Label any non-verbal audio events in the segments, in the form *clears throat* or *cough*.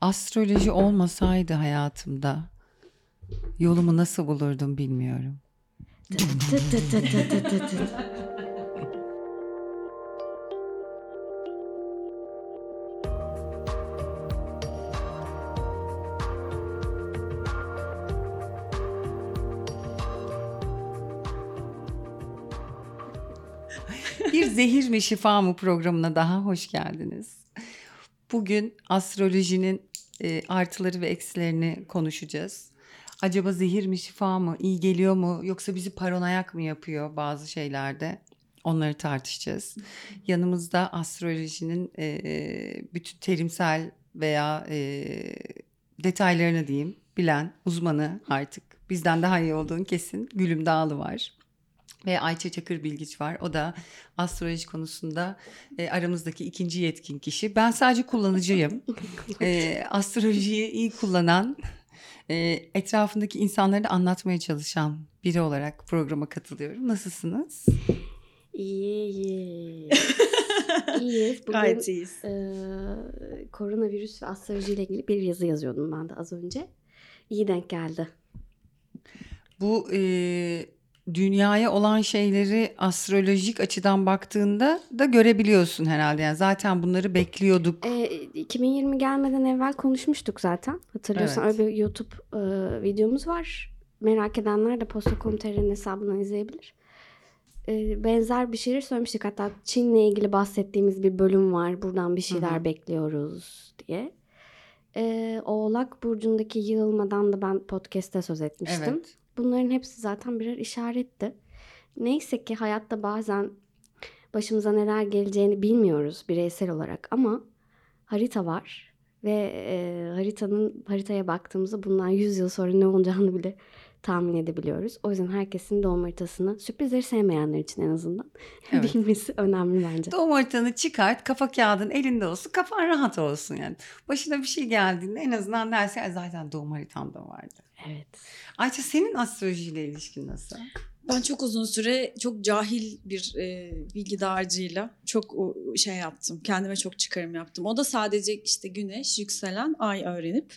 Astroloji olmasaydı hayatımda yolumu nasıl bulurdum bilmiyorum. Bir zehir mi şifa mı programına daha hoş geldiniz. Bugün astrolojinin e, artıları ve eksilerini konuşacağız. Acaba zehir mi şifa mı, iyi geliyor mu yoksa bizi paranoyak mı yapıyor bazı şeylerde? Onları tartışacağız. Yanımızda astrolojinin e, bütün terimsel veya e, detaylarını diyeyim bilen uzmanı artık bizden daha iyi olduğun kesin Gülüm Dağlı var. Ve Ayça Çakır Bilgiç var. O da astroloji konusunda e, aramızdaki ikinci yetkin kişi. Ben sadece kullanıcıyım. *laughs* e, astrolojiyi iyi kullanan, e, etrafındaki insanları da anlatmaya çalışan biri olarak programa katılıyorum. Nasılsınız? İyi, iyi. *laughs* İyiyiz. Bugün Gayet iyiyiz. e, koronavirüs ve astroloji ile ilgili bir yazı yazıyordum ben de az önce. İyi denk geldi. Bu e, dünyaya olan şeyleri astrolojik açıdan baktığında da görebiliyorsun herhalde. Yani zaten bunları bekliyorduk. E, 2020 gelmeden evvel konuşmuştuk zaten. Hatırlıyorsan Evet. öyle bir YouTube e, videomuz var. Merak edenler de Posta.com.tr'nin hesabından izleyebilir. E, benzer bir şeyler söylemiştik. Hatta Çin'le ilgili bahsettiğimiz bir bölüm var. Buradan bir şeyler Hı hı. bekliyoruz diye. E, Oğlak Burcu'ndaki yığılmadan da ben podcast'te söz etmiştim. Evet. Bunların hepsi zaten birer işaretti. Neyse ki hayatta bazen başımıza neler geleceğini bilmiyoruz bireysel olarak ama harita var ve e, haritanın haritaya baktığımızda bundan 100 yıl sonra ne olacağını bile tahmin edebiliyoruz. O yüzden herkesin doğum haritasını sürprizleri sevmeyenler için en azından *laughs* Evet. bilmesi önemli bence. Doğum haritanı çıkart, kafa kağıdın elinde olsun, kafan rahat olsun yani. Başına bir şey geldiğinde en azından dersin "Ay, zaten doğum haritamda vardı. Evet. Ayça senin astrolojiyle ilişkin nasıl? Ben çok uzun süre çok cahil bir e, bilgi dağarcığıyla çok o, şey yaptım. Kendime çok çıkarım yaptım. O da sadece işte güneş, yükselen, ay öğrenip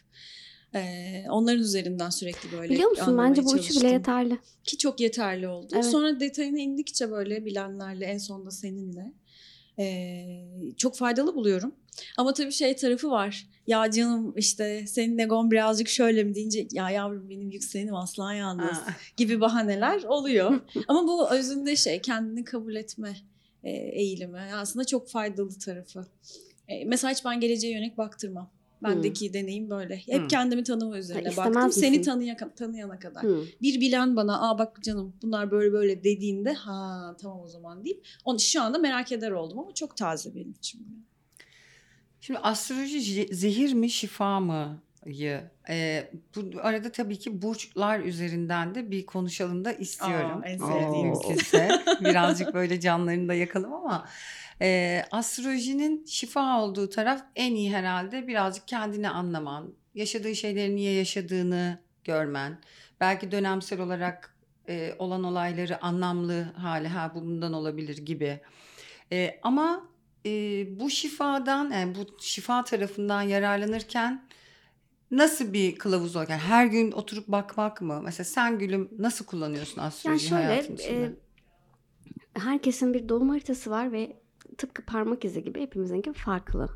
e, onların üzerinden sürekli böyle Biliyor musun bence bu üçü bile yeterli. Ki çok yeterli oldu. Evet. Sonra detayına indikçe böyle bilenlerle en sonunda seninle e, çok faydalı buluyorum. Ama tabii şey tarafı var. Ya canım işte senin egon birazcık şöyle mi deyince ya yavrum benim yükselenim aslan yalnız Ha. gibi bahaneler oluyor. *laughs* Ama bu özünde şey kendini kabul etme eğilimi aslında çok faydalı tarafı. Mesela hiç ben geleceğe yönelik baktırmam. Bendeki deneyim böyle. Hep Hmm. kendimi tanıma üzerine Ha, baktım. Seni misin? tanıya, tanıyana kadar. Hı. Bir bilen bana aa bak canım bunlar böyle böyle dediğinde ha tamam o zaman deyip onu şu anda merak eder oldum ama çok taze benim için. Şimdi astroloji zehir mi şifa mı? yı e, bu arada tabii ki burçlar üzerinden de bir konuşalım da istiyorum. Aa, en sevdiğim. Birazcık böyle canlarını da yakalım ama e, astrolojinin şifa olduğu taraf en iyi herhalde birazcık kendini anlaman, yaşadığı şeyleri niye yaşadığını görmen, belki dönemsel olarak e, olan olayları anlamlı hale ha bu bundan olabilir gibi. E, ama e, bu şifadan yani bu şifa tarafından yararlanırken nasıl bir kılavuz olarak? Yani her gün oturup bakmak mı? Mesela sen gülüm nasıl kullanıyorsun Yani astrolojiyi şöyle hayatın içinde? e, herkesin bir doğum haritası var ve tıpkı parmak izi gibi hepimizinki farklı.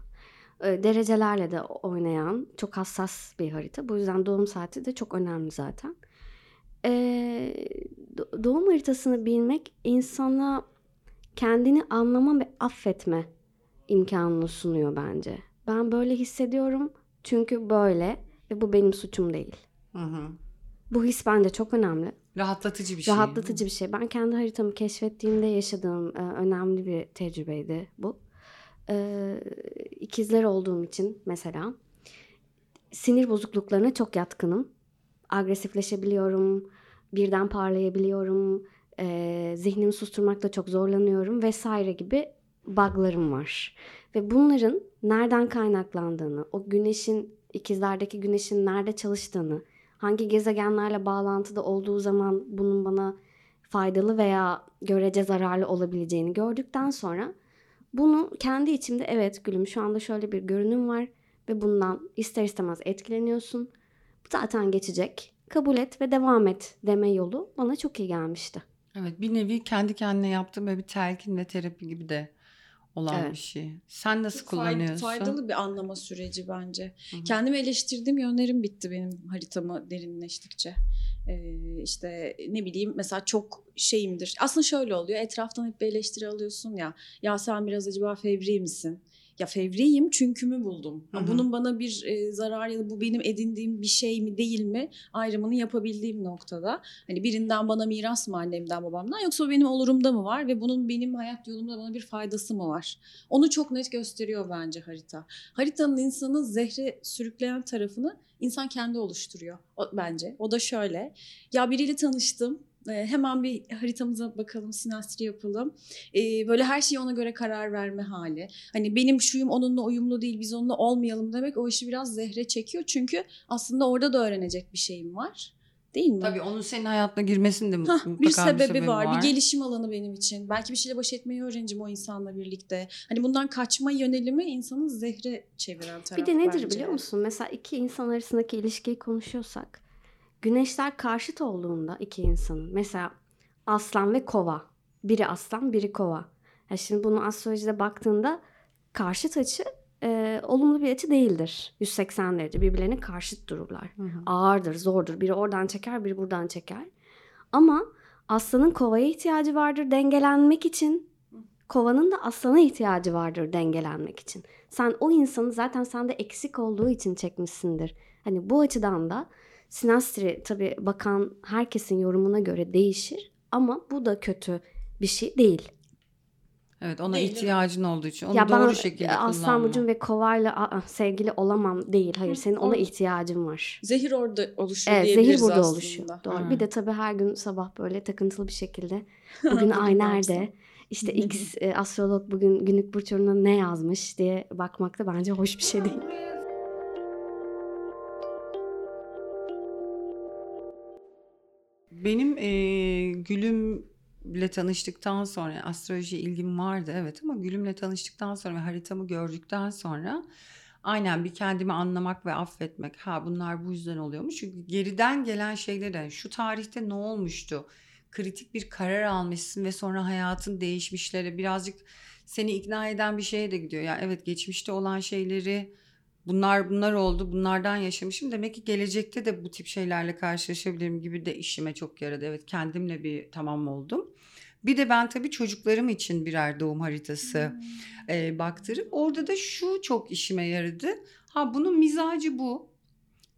E, derecelerle de oynayan çok hassas bir harita. Bu yüzden doğum saati de çok önemli zaten. E, do- doğum haritasını bilmek insana kendini anlama ve affetme imkanını sunuyor bence. Ben böyle hissediyorum çünkü böyle ve bu benim suçum değil. Hı hı. Bu his bence çok önemli. Rahatlatıcı bir şey. Rahatlatıcı bir şey. Ben kendi haritamı keşfettiğimde yaşadığım e, önemli bir tecrübeydi bu. E, ikizler olduğum için mesela sinir bozukluklarına çok yatkınım. Agresifleşebiliyorum, birden parlayabiliyorum, e, zihnimi susturmakta çok zorlanıyorum vesaire gibi buglarım var. Ve bunların nereden kaynaklandığını, o güneşin, ikizlerdeki güneşin nerede çalıştığını, hangi gezegenlerle bağlantıda olduğu zaman bunun bana faydalı veya görece zararlı olabileceğini gördükten sonra bunu kendi içimde evet gülüm şu anda şöyle bir görünüm var. ve bundan ister istemez etkileniyorsun. Bu zaten geçecek. Kabul et ve devam et deme yolu bana çok iyi gelmişti. Evet bir nevi kendi kendine yaptığım bir telkin ve terapi gibi de olan Evet. bir şey. Sen nasıl Fay- kullanıyorsun? Faydalı bir anlama süreci bence. Hı hı. Kendimi eleştirdiğim yönlerim bitti benim haritamı derinleştikçe. Ee, işte ne bileyim mesela çok şeyimdir. Aslında şöyle oluyor. Etraftan hep bir eleştiri alıyorsun ya. Ya sen biraz acaba fevri misin? Ya fevriyim çünkü mü buldum. Ha, Hı hı. Bunun bana bir e, zarar ya da bu benim edindiğim bir şey mi değil mi ayrımını yapabildiğim noktada. Hani birinden bana miras mı annemden babamdan yoksa benim olurumda mı var ve bunun benim hayat yolumda bana bir faydası mı var? Onu çok net gösteriyor bence harita. Haritanın insanı zehre sürükleyen tarafını insan kendi oluşturuyor o, bence. O da şöyle. Ya biriyle tanıştım. E, hemen bir haritamıza bakalım, sinastri yapalım. E, böyle her şeyi ona göre karar verme hali. Hani benim şuyum onunla uyumlu değil, biz onunla olmayalım demek o işi biraz zehre çekiyor. Çünkü aslında orada da öğrenecek bir şeyim var. Değil mi? Tabii onun senin hayatına girmesinin de Hah, mutlaka bir sebebi, var, var. bir gelişim alanı benim için. Belki bir şeyle baş etmeyi öğreneceğim o insanla birlikte. Hani bundan kaçma yönelimi insanı zehre çeviren taraf Bir de nedir bence. biliyor musun? Mesela iki insan arasındaki ilişkiyi konuşuyorsak güneşler karşıt olduğunda iki insanın mesela aslan ve kova. Biri aslan biri kova. Ya şimdi bunu astrolojide baktığında karşıt açı e, olumlu bir açı değildir. 180 derece birbirlerine karşıt dururlar. Hı hı. Ağırdır, zordur. Biri oradan çeker, biri buradan çeker. Ama aslanın kovaya ihtiyacı vardır dengelenmek için. Kovanın da aslana ihtiyacı vardır dengelenmek için. Sen o insanı zaten sende eksik olduğu için çekmişsindir. Hani bu açıdan da sinastri tabii bakan herkesin yorumuna göre değişir ama bu da kötü bir şey değil. Evet ona Değil, ihtiyacın olduğu için onu ya doğru ben şekilde Aslan kullanma. Burcu'm ve Kova'yla sevgili olamam değil. Hayır senin ona ihtiyacın var. Zehir orada oluşuyor Evet diyebiliriz zehir burada aslında. oluşuyor. Doğru. Hı. Bir de tabii her gün sabah böyle takıntılı bir şekilde *laughs* bugün ay nerede? İşte X e, astrolog bugün günlük burç yorumuna ne yazmış diye bakmak da bence hoş bir şey değil. Benim eee, Gülüm'le tanıştıktan sonra astroloji ilgim vardı evet ama Gülüm'le tanıştıktan sonra ve haritamı gördükten sonra aynen bir kendimi anlamak ve affetmek. Ha bunlar bu yüzden oluyormuş. Çünkü geriden gelen şeyleri yani şu tarihte ne olmuştu? Kritik bir karar almışsın ve sonra hayatın değişmişlere birazcık seni ikna eden bir şeye de gidiyor. Ya evet geçmişte olan şeyleri bunlar bunlar oldu bunlardan yaşamışım demek ki gelecekte de bu tip şeylerle karşılaşabilirim gibi de işime çok yaradı. Evet kendimle bir tamam oldum. Bir de ben tabii çocuklarım için birer doğum haritası e, baktırıp orada da şu çok işime yaradı. Ha bunun mizacı bu.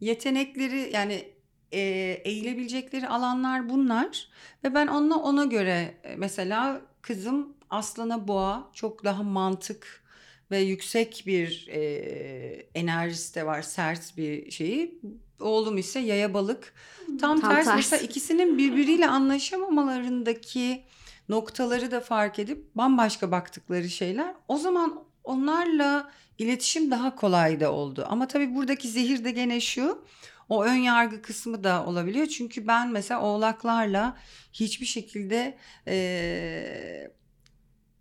Yetenekleri yani e, eğilebilecekleri alanlar bunlar ve ben onunla ona göre mesela kızım aslana boğa çok daha mantık ve yüksek bir e, enerjisi de var sert bir şeyi. Oğlum ise yaya balık. Tam, Tam ters. tersi. Mesela ikisinin birbiriyle anlaşamamalarındaki noktaları da fark edip bambaşka baktıkları şeyler. O zaman onlarla iletişim daha kolay da oldu. Ama tabii buradaki zehir de gene şu. O ön yargı kısmı da olabiliyor. Çünkü ben mesela oğlaklarla hiçbir şekilde eee,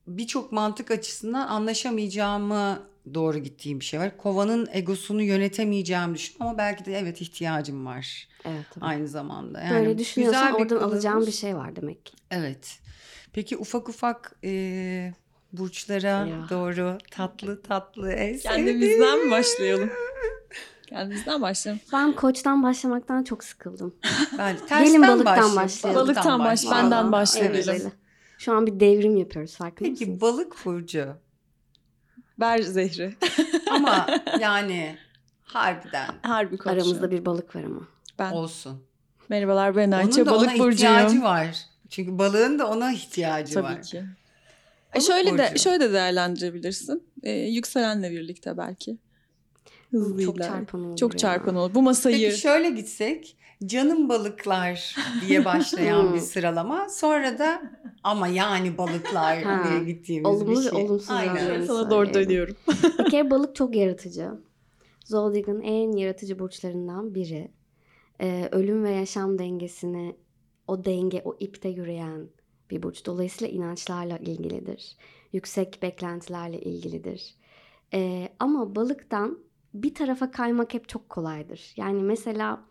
birçok mantık açısından anlaşamayacağımı doğru gittiğim bir şey var. Kovanın egosunu yönetemeyeceğimi düşünüyorum ama belki de evet ihtiyacım var Evet tabii. aynı zamanda. Yani Böyle düşünüyorsan güzel bir oradan kılavuz. bir şey var demek. Evet. Peki ufak ufak e, burçlara Ya. doğru tatlı tatlı en Kendimizden mi başlayalım? Kendimizden başlayalım. Ben koçtan başlamaktan çok sıkıldım. Ben Gelin tersten balıktan başlayalım. Balıktan baş- başlayalım. benden başlayalım. güzeli. Şu an bir devrim yapıyoruz farkında Peki mısınız? balık burcu Ver zehri. *laughs* ama *laughs* yani harbiden Harbi konuşuyorum. Aramızda bir balık var ama. Ben. olsun. Merhabalar ben Onun Ayça da balık ona burcuyum. ihtiyacı var. Çünkü balığın da ona ihtiyacı Tabii var. ki. E şöyle de burcu. şöyle de değerlendirebilirsin. Ee, yükselenle birlikte belki. Hızlıyla. Çok çarpan olur Çok ya. çarpan olur. Bu masayı Peki şöyle gitsek canım balıklar diye başlayan bir *laughs* Hmm. sıralama sonra da ama yani balıklar Ha, diye gittiğimiz olumlu bir şey. olumsuz Aynen. yönlerini sana doğru dönüyorum. Bir kere balık çok yaratıcı. Zodiac'ın en yaratıcı burçlarından biri. Ee, ölüm ve yaşam dengesini, o denge, o ipte yürüyen bir burç. Dolayısıyla inançlarla ilgilidir. Yüksek beklentilerle ilgilidir. Ee, ama balıktan bir tarafa kaymak hep çok kolaydır. Yani mesela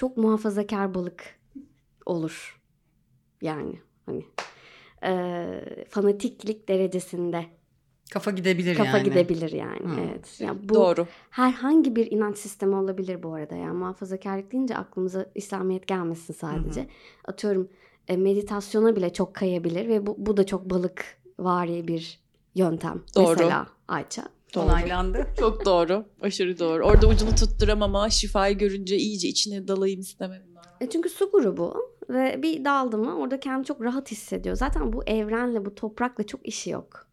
çok muhafazakar balık olur. Yani hani e, fanatiklik derecesinde Kafa gidebilir kafa yani. gidebilir yani. Hı. Evet. Yani bu Doğru. herhangi bir inanç sistemi olabilir bu arada. Yani muhafazakarlık deyince aklımıza İslamiyet gelmesin sadece. Atıyorum e, meditasyona bile çok kayabilir ve bu, bu da çok balık vari bir yöntem. Doğru. Mesela Ayça. Onaylandı. *laughs* Çok doğru. Aşırı doğru. Orada ucunu tutturamama, şifayı görünce iyice içine dalayım istemedim. E çünkü su grubu ve bir daldı mı orada kendini çok rahat hissediyor. Zaten bu evrenle, bu toprakla çok işi yok.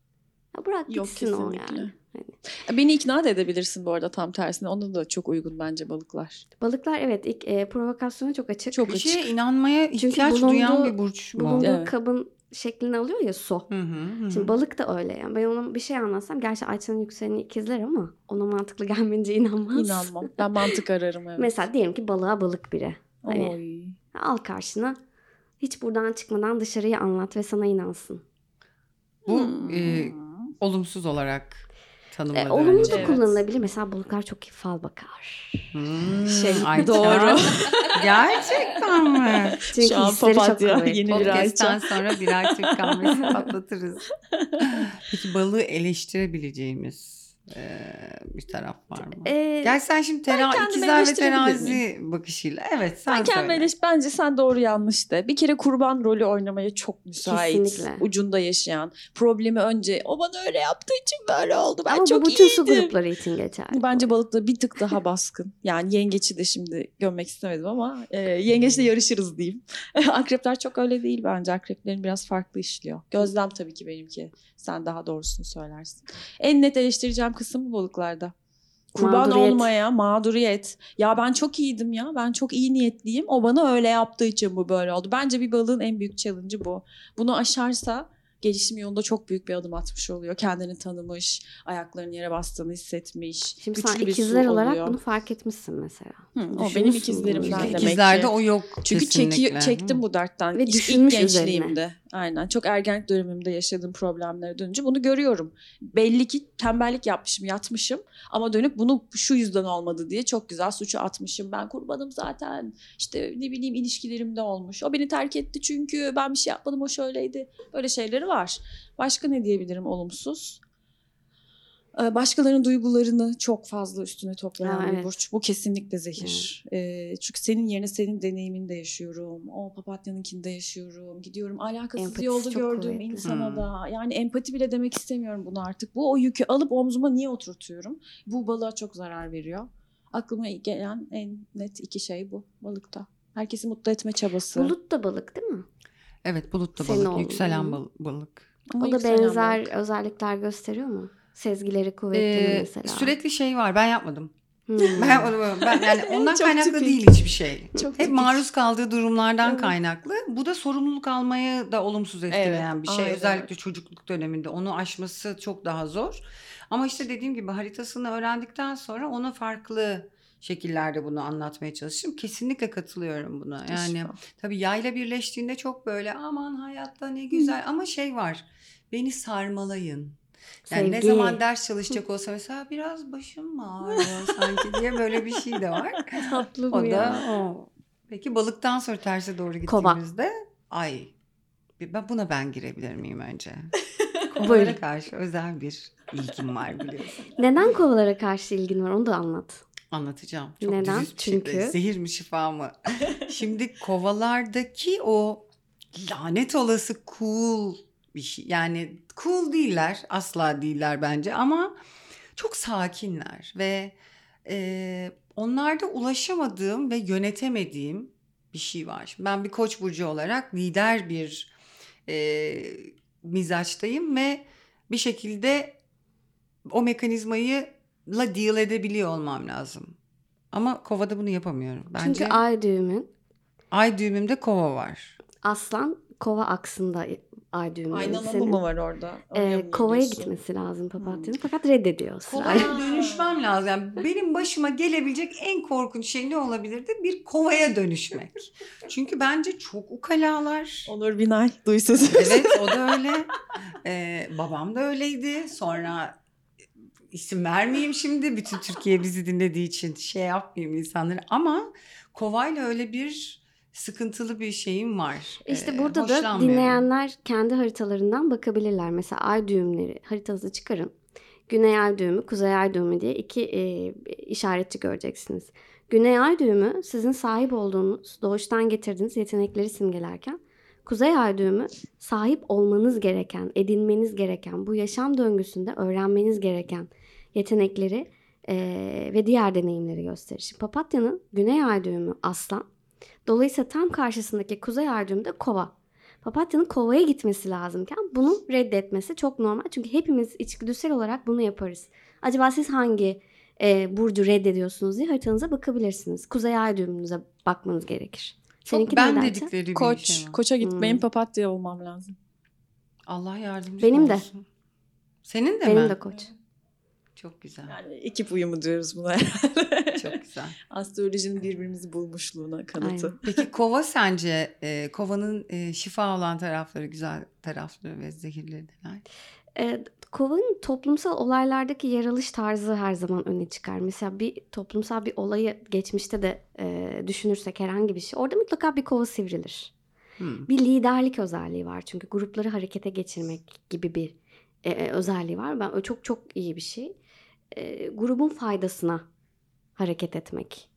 Ya bırak Yok gitsin o kesinlikle. yani. Beni ikna da edebilirsin bu arada tam tersine. Ona da çok uygun bence balıklar. Balıklar evet ilk e, provokasyona çok açık. Çok Bir şeye inanmaya Çünkü ihtiyaç bulunduğu- duyan bir burç bu. Bulunduğu Evet. kabın şeklini alıyor ya su. Hı hı, hı. Şimdi balık da öyle yani. Ben ona bir şey anlatsam gerçi Ayça'nın yükseleni ikizler ama ona mantıklı *laughs* gelmeyince inanmaz. İnanmam. Ben mantık ararım evet. Mesela diyelim ki balığa balık biri. Hani Oy. al karşına hiç buradan çıkmadan dışarıya anlat ve sana inansın. Bu Hmm. e, olumsuz olarak tanımladı E, olumlu bence. da Evet. kullanılabilir. Mesela balıklar çok iyi fal bakar. Hmm, Şey, *laughs* Ayça. doğru. *laughs* Gerçekten mi? Çünkü Şu an papatya, yeni bir Podcast'ten sonra birer Türk kahvesi patlatırız. *laughs* Peki balığı eleştirebileceğimiz e, bir taraf var mı? E, Gel sen şimdi tera ikizler ve terazi bakışıyla. Evet sen Ben kendime söyle. eleş- bence sen doğru yanlış de. Bir kere kurban rolü oynamaya çok müsait. Kesinlikle. Ucunda yaşayan. Problemi önce o bana öyle yaptığı için böyle oldu. Ben ama çok bu bütün su iyiydim. grupları için geçerli. Bence balıkta bir tık daha baskın. Yani yengeçi de şimdi gömmek istemedim ama e, yengeçle yarışırız diyeyim. *laughs* Akrepler çok öyle değil bence. Akreplerin biraz farklı işliyor. Gözlem tabii ki benimki. Sen daha doğrusunu söylersin. En net eleştireceğim kısım bu balıklarda. Kurban Mağduriyet. olmaya, mağduriyet. Ya ben çok iyiydim ya. Ben çok iyi niyetliyim. O bana öyle yaptığı için bu böyle oldu. Bence bir balığın en büyük challenge'ı bu. Bunu aşarsa gelişim yolunda çok büyük bir adım atmış oluyor. Kendini tanımış, ayaklarının yere bastığını hissetmiş. Şimdi sen ikizler olarak oluyor. bunu fark etmişsin mesela. Hı, o benim ikizlerimden demek İkizlerde ki. o yok Çünkü kesinlikle. çeki, çektim bu dertten. Ve İlk- düşünmüş ilk üzerine. Aynen. Çok ergenlik dönemimde yaşadığım problemlere dönünce bunu görüyorum. Belli ki tembellik yapmışım, yatmışım. Ama dönüp bunu şu yüzden olmadı diye çok güzel suçu atmışım. Ben kurbanım zaten. İşte ne bileyim ilişkilerimde olmuş. O beni terk etti çünkü ben bir şey yapmadım o şöyleydi. Böyle şeyleri var. Başka ne diyebilirim olumsuz? Ee, Başkalarının duygularını çok fazla üstüne toplayan Ha, bir evet. burç. Bu kesinlikle zehir. Ee, çünkü senin yerine senin deneyiminde yaşıyorum. O papatyanınkinde yaşıyorum. Gidiyorum alakasız Empatisi yolda gördüğüm kuvvetli. insana Hmm. da. Yani empati bile demek istemiyorum bunu artık. Bu o yükü alıp omzuma niye oturtuyorum? Bu balığa çok zarar veriyor. Aklıma gelen en net iki şey bu balıkta. Herkesi mutlu etme çabası. Bulut da balık değil mi? Evet bulut da Senin balık. olduğun. Yükselen bal- balık. Ama o da benzer balık. özellikler gösteriyor mu? Sezgileri kuvvetli Ee, mesela. sürekli şey var ben yapmadım. Hmm. Ben. Ben, yani *laughs* ondan kaynaklı tipik. değil hiçbir şey. Çok Hep tipik. maruz kaldığı durumlardan Evet. kaynaklı. Bu da sorumluluk almayı da olumsuz etkileyen bir şey. aynen. Özellikle çocukluk döneminde onu aşması çok daha zor. Ama işte dediğim gibi haritasını öğrendikten sonra ona farklı şekillerde bunu anlatmaya çalıştım. Kesinlikle katılıyorum buna. Yani tabii yayla birleştiğinde çok böyle aman hayatta ne güzel ama şey var. Beni sarmalayın. Yani ne Sevgi. zaman ders çalışacak olsa mesela biraz başım ağrıyor *laughs* sanki diye böyle bir şey de var. *laughs* Tatlı O da ya. o. Peki balıktan sonra terse doğru Kova. gittiğimizde ay bir- ben buna ben girebilir miyim önce? *laughs* Kovalara karşı özel bir ilgim var biliyorsun. Neden kovalara karşı ilgin var onu da anlat. Anlatacağım. Çok Neden? Çünkü? Zehir mi şifa mı? Şimdi kovalardaki o lanet olası cool bir şey. Yani cool değiller. Asla değiller bence ama çok sakinler ve e, onlarda ulaşamadığım ve yönetemediğim bir şey var. Şimdi ben bir koç burcu olarak lider bir e, mizaçtayım ve bir şekilde o mekanizmayı la deal edebiliyor olmam lazım. Ama kovada bunu yapamıyorum. Bence Çünkü ay, ay düğümün düğümümde kova var. aslan kova aksında ay düğümü. Aynalama Senin, mı var orada? e, kovaya gitmesi lazım Hmm. papatyanın fakat reddediyor sırayla. Kovaya *laughs* dönüşmem lazım. Yani *laughs* benim başıma gelebilecek en korkunç şey ne olabilirdi? Bir kovaya dönüşmek. Çünkü bence çok ukalalar. Onur Binay duy sözü. Evet o da *laughs* öyle. Ee, babam da öyleydi. Sonra isim vermeyeyim şimdi. Bütün Türkiye bizi dinlediği için şey yapmayayım insanları. Ama kovayla öyle bir sıkıntılı bir şeyim var. İşte Ee, burada da dinleyenler kendi haritalarından bakabilirler. Mesela ay düğümleri haritanızı çıkarın. Güney ay düğümü, kuzey ay düğümü diye iki e, işaretçi göreceksiniz. Güney ay düğümü sizin sahip olduğunuz, doğuştan getirdiğiniz yetenekleri simgelerken kuzey ay düğümü sahip olmanız gereken, edinmeniz gereken, bu yaşam döngüsünde öğrenmeniz gereken yetenekleri e, ve diğer deneyimleri gösterir. Şimdi Papatya'nın güney ay düğümü aslan, Dolayısıyla tam karşısındaki kuzey ay düğümü de kova. Papatya'nın kovaya gitmesi lazımken bunu reddetmesi çok normal. Çünkü hepimiz içgüdüsel olarak bunu yaparız. Acaba siz hangi e, burcu reddediyorsunuz diye haritanıza bakabilirsiniz. Kuzey ay düğümünüze bakmanız gerekir. Çok Seninki ben neydi Ayça? dedikleri bir Koç, şey var. koça gitmeyin Hmm. papatya olmam lazım. Allah yardımcı Benim de. olsun. Senin de Benim mi? de koç. Çok güzel. Yani ekip uyumu diyoruz buna herhalde. Çok güzel. Astrolojinin birbirimizi bulmuşluğuna kanıtı. Aynen. Peki kova sence e, kovanın e, şifa olan tarafları, güzel tarafları ve zehirleri neler? E, Kova'nın toplumsal olaylardaki yer alış tarzı her zaman öne çıkar. Mesela bir toplumsal bir olayı geçmişte de e, düşünürsek herhangi bir şey. Orada mutlaka bir kova sivrilir. Hmm. Bir liderlik özelliği var çünkü grupları harekete geçirmek gibi bir e, e, özelliği var. Ben o çok çok iyi bir şey. E, grubun faydasına hareket etmek.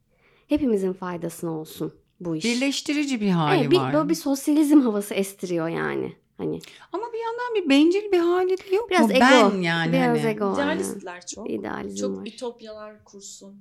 Hepimizin faydasına olsun bu iş. Birleştirici bir hali Evet, bir, var. böyle bir sosyalizm havası estiriyor yani. Hani Ama bir yandan bir bencil bir hali de yok Biraz mu? ego. Ben yani biraz hani. ego. İdealistler çok. İdealizm Çok var. ütopyalar kursun.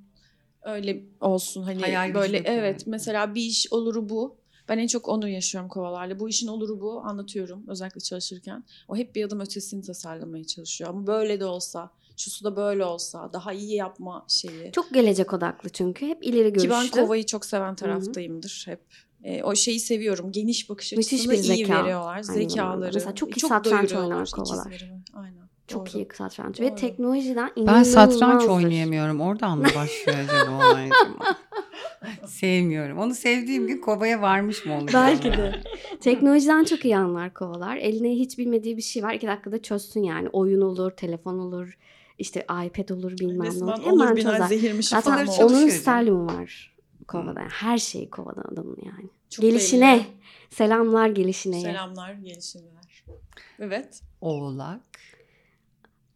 Öyle olsun hani Hayal böyle evet mesela bir iş oluru bu. Ben en çok onu yaşıyorum kovalarla. Bu işin oluru bu anlatıyorum özellikle çalışırken. O hep bir adım ötesini tasarlamaya çalışıyor. Ama böyle de olsa, şu da böyle olsa, daha iyi yapma şeyi. Çok gelecek odaklı çünkü. Hep ileri görüşlü. Ki ben kovayı çok seven taraftayımdır hep. E, o şeyi seviyorum. Geniş bakış Müthiş açısını bir iyi zeka. veriyorlar. Zamanda. Zekaları. Mesela çok iyi Çok satranç oynar kovalar. Aynen. Çok Doğru. iyi satranç. Doğru. Ve teknolojiden Ben inanılmazdır. satranç oynayamıyorum. Oradan mı başlıyor acaba *laughs* olay? Sevmiyorum. Onu sevdiğim gün kovaya varmış mı olacağım? Belki de. Teknolojiden çok iyi anlar kovalar. Eline hiç bilmediği bir şey var. iki dakikada çözsün yani. Oyun olur, telefon olur, işte iPad olur bilmem ne Resmen olur. Hemen Binay çözer. zehirmiş Zaten falan çalışıyor onun canım. stadyumu var kovada. Her şeyi kovada adamın yani. Çok gelişine. belli. Selamlar gelişine. Selamlar gelişinler. Evet. Oğlak.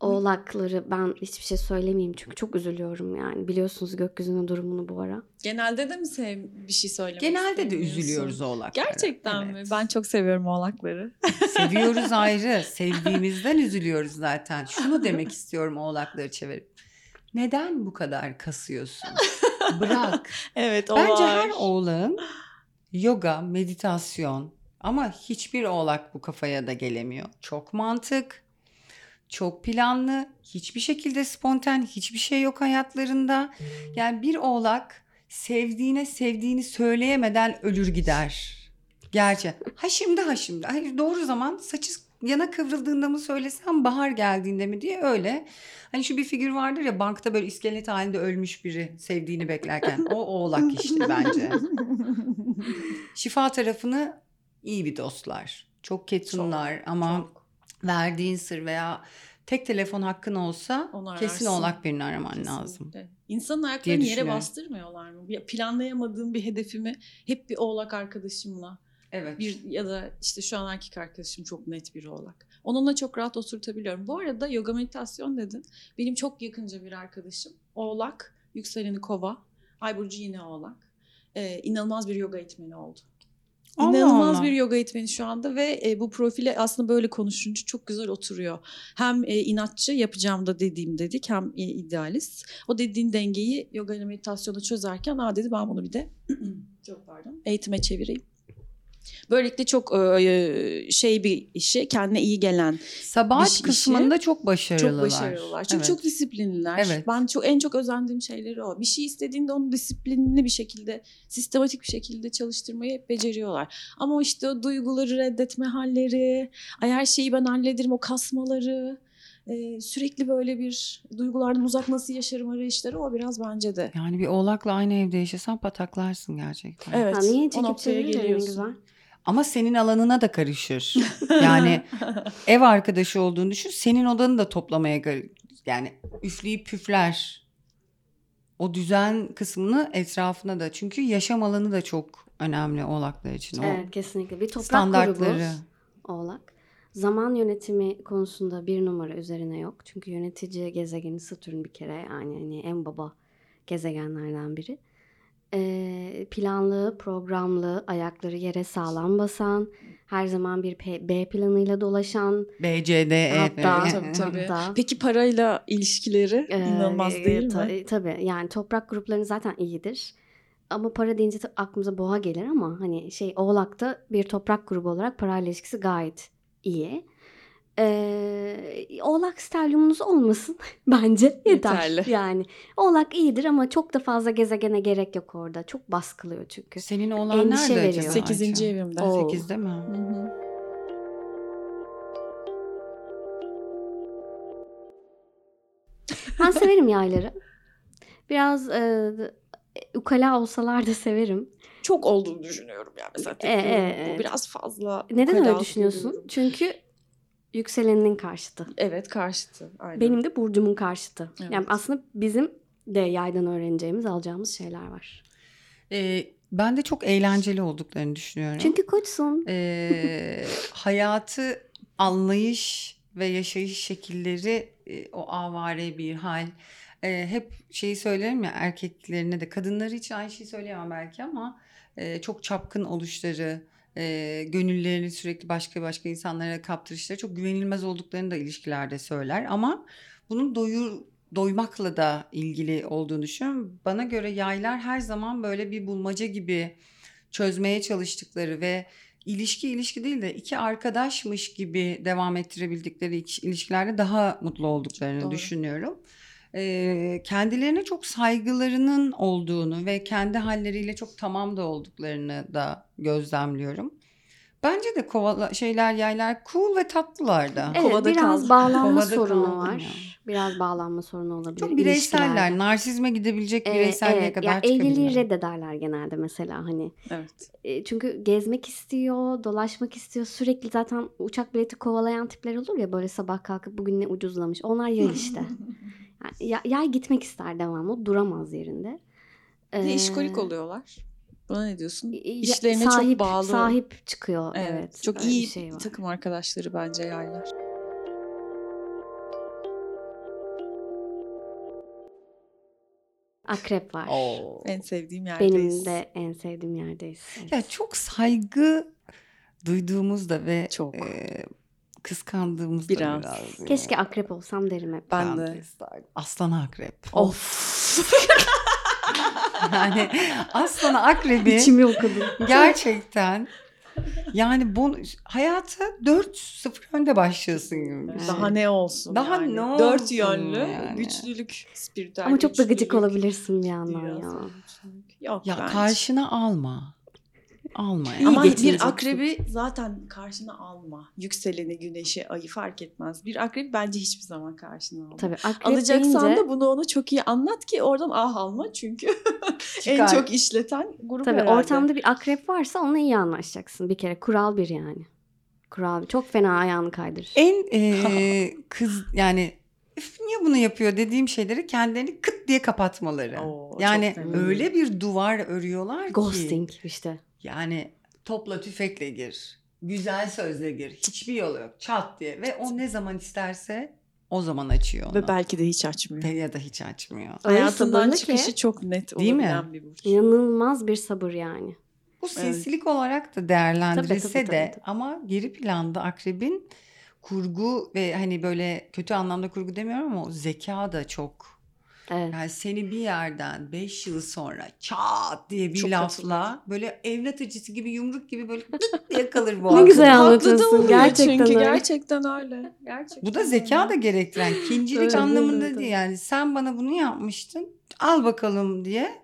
Oğlakları ben hiçbir şey söylemeyeyim çünkü çok üzülüyorum yani. Biliyorsunuz gökyüzünün durumunu bu ara. Genelde de mi sev bir şey söylemek Genelde de üzülüyoruz oğlaklara. Gerçekten mi? Evet. Ben çok seviyorum oğlakları. *laughs* Seviyoruz ayrı. Sevdiğimizden üzülüyoruz zaten. Şunu demek istiyorum oğlakları çevirip. Neden bu kadar kasıyorsun? Bırak. *laughs* evet o Bence var. her oğlağın yoga, meditasyon ama hiçbir oğlak bu kafaya da gelemiyor. Çok mantık, çok planlı, hiçbir şekilde spontan, hiçbir şey yok hayatlarında. Yani bir oğlak sevdiğine sevdiğini söyleyemeden ölür gider. Gerçi ha şimdi ha şimdi. Hayır, doğru zaman saçı yana kıvrıldığında mı söylesem bahar geldiğinde mi diye öyle. Hani şu bir figür vardır ya bankta böyle iskelet halinde ölmüş biri sevdiğini beklerken. O oğlak işte bence. *laughs* Şifa tarafını iyi bir dostlar. Çok ketumlar ama Çok. Verdiğin sır veya tek telefon hakkın olsa Onu kesin oğlak birini araman Kesinlikle. lazım. İnsanın ayaklarını yere bastırmıyorlar mı? Planlayamadığım bir hedefimi hep bir oğlak arkadaşımla Evet. bir ya da işte şu an erkek arkadaşım çok net bir oğlak. Onunla çok rahat oturtabiliyorum. Bu arada yoga meditasyon dedin. Benim çok yakınca bir arkadaşım. Oğlak, yükseleni kova. Ay Burcu yine oğlak. Ee, inanılmaz bir yoga eğitmeni oldu. Allah İnanılmaz Allah. bir yoga eğitmeni şu anda ve e, bu profile aslında böyle konuşunca çok güzel oturuyor. Hem e, inatçı yapacağım da dediğim dedik hem e, idealist. O dediğin dengeyi yoga ile meditasyonda çözerken aa dedi ben bunu bir de *clears throat* çok pardon eğitime çevireyim. Böylelikle çok e, şey bir işi kendine iyi gelen Sabahat bir işi- kısmında çok başarılılar. çok başarılılar. Çünkü Evet. çok disiplinliler. Evet. Ben çok en çok özendiğim şeyleri o. Bir şey istediğinde onu disiplinli bir şekilde, sistematik bir şekilde çalıştırmayı hep beceriyorlar. Ama o işte o duyguları reddetme halleri, ay her şeyi ben hallederim o kasmaları, e, sürekli böyle bir duygulardan uzak nasıl yaşarım arayışları o biraz bence de. Yani bir oğlakla aynı evde yaşasan pataklarsın gerçekten. Evet. Ha, niye o çekip noktaya çevirir ne geliyorsun. güzel. Ama senin alanına da karışır. Yani *laughs* ev arkadaşı olduğunu düşün. Senin odanı da toplamaya yani üfleyip püfler. O düzen kısmını etrafına da çünkü yaşam alanı da çok önemli oğlaklar için. O Evet kesinlikle. Bir toprak standartları. grubu oğlak. Zaman yönetimi konusunda bir numara üzerine yok. Çünkü yönetici gezegeni Satürn bir kere yani hani en baba gezegenlerden biri. Planlı, programlı, ayakları yere sağlam basan, her zaman bir P- B planıyla dolaşan, B, C, D, E. Hatta-. Tabii tabii. *laughs* Hatta- Peki parayla ilişkileri Ee, inanılmaz değil ta- mi? Tabii yani toprak grupları zaten iyidir. Ama para deyince aklımıza boğa gelir ama hani şey Oğlak'ta bir toprak grubu olarak parayla ilişkisi gayet iyi. Ee, Oğlak stelyumunuz olmasın *laughs* bence yeter. Yeterli. Yani Oğlak iyidir ama çok da fazla gezegene gerek yok orada. Çok baskılıyor çünkü. Senin oğlan Endişe nerede veriyor. acaba? 8. Ayça? evimde. Oo. Sekizde mi? Hı hı. Ben severim yayları. Biraz e, ukala olsalar da severim. Çok olduğunu düşünüyorum yani mesela. Yorum evet. Bu biraz fazla. Neden öyle düşünüyorsun? Çünkü yükseleninin karşıtı. Evet karşıtı. Aynen. Benim de burcumun karşıtı. Evet. Yani aslında bizim de yaydan öğreneceğimiz, alacağımız şeyler var. Ee, ben de çok eğlenceli olduklarını düşünüyorum. Çünkü koçsun. Ee, *laughs* hayatı anlayış ve yaşayış şekilleri e, o avare bir hal. Ee, hep şeyi söylerim ya erkeklerine de kadınları için aynı şeyi söyleyemem belki ama e, çok çapkın oluşları, e, gönüllerini sürekli başka başka insanlara kaptırışları çok güvenilmez olduklarını da ilişkilerde söyler ama bunun doyur doymakla da ilgili olduğunu düşünüyorum. Bana göre yaylar her zaman böyle bir bulmaca gibi çözmeye çalıştıkları ve ilişki ilişki değil de iki arkadaşmış gibi devam ettirebildikleri ilişkilerde daha mutlu olduklarını Doğru. düşünüyorum. Ee, kendilerine çok saygılarının olduğunu ve kendi halleriyle çok tamam da olduklarını da gözlemliyorum. Bence de kovala şeyler yaylar cool ve tatlılar da. Evet Kovada biraz kal. bağlanma Kovada sorunu var. ya. Biraz bağlanma sorunu olabilir. Çok bireyseller. ilişkilerde. Narsizme gidebilecek Ee, bireyselliğe evet, kadar ya evliliği çıkabilirler. reddederler genelde mesela hani. Evet. E, çünkü gezmek istiyor, dolaşmak istiyor. Sürekli zaten uçak bileti kovalayan tipler olur ya böyle sabah kalkıp bugün ne ucuzlamış. Onlar *laughs* yay işte. Yani ya- yay gitmek ister devamlı. Duramaz yerinde. Ee, işkolik oluyorlar. Buna ne diyorsun? ya- İşlerine sahip, çok bağlı. Sahip çıkıyor. Evet. Evet. çok iyi bir şey var. takım arkadaşları bence yaylar. Akrep var. Oo. En sevdiğim yerdeyiz. Benim de en sevdiğim yerdeyiz. Ya çok saygı duyduğumuzda ve Çok. e, kıskandığımızda Biraz. biraz. ya. Keşke akrep olsam derim hep. Ben de. isterdim. Aslan akrep. Of. *laughs* Yani aslan akrebi İçimi okudum. gerçekten yani bu hayata 4-0 önde başlıyorsun gibi. bir şey. Daha ne olsun Daha yani. ne olsun Dört yönlü yani. güçlülük, spiritüel Ama çok da gıcık olabilirsin bir yandan ya. Yok Ya bence. karşına alma. Alma İyi ya. Ama bir akrebi zaten karşına alma. Yükseleni, güneşi, ayı fark etmez. Bir akrep bence hiçbir zaman karşına alma. Tabii akrep Alacaksan deyince, da bunu ona çok iyi anlat ki oradan ah alma çünkü *laughs* en çok işleten grup tabii herhalde. ortamda bir akrep varsa onunla iyi anlaşacaksın. Bir kere kural bir yani. Kural. Çok fena ayağını kaydırır. En e, *laughs* kız yani "Üf, niye bunu yapıyor dediğim şeyleri kendilerini kıt diye kapatmaları. Oo, yani öyle bir duvar örüyorlar ki. Ghosting işte. Yani topla tüfekle gir. Güzel sözle gir. Hiçbir yolu yok. Çat diye. Ve o ne zaman isterse o zaman açıyor onu. Ve belki de hiç açmıyor. ya da hiç açmıyor. Hayatından çıkışı ki çok net Değil mi? olabilen bir burç. inanılmaz bir sabır yani. Bu sinsilik olarak da değerlendirilse Tabii, tabii, de tabii, tabii. ama geri planda akrebin kurgu ve hani böyle kötü anlamda kurgu demiyorum ama o zeka da çok. Evet. Yani seni bir yerden 5 yıl sonra çat diye bir Çok lafla böyle evlat acısı gibi yumruk gibi böyle *laughs* dıt diye kalır Ne boğazına. güzel anlatıyorsun. Gerçekten çünkü öyle. gerçekten öyle. Gerçekten Bu da zeka öyle. da gerektiren kincilik anlamında değil yani sen bana bunu yapmıştın al bakalım diye.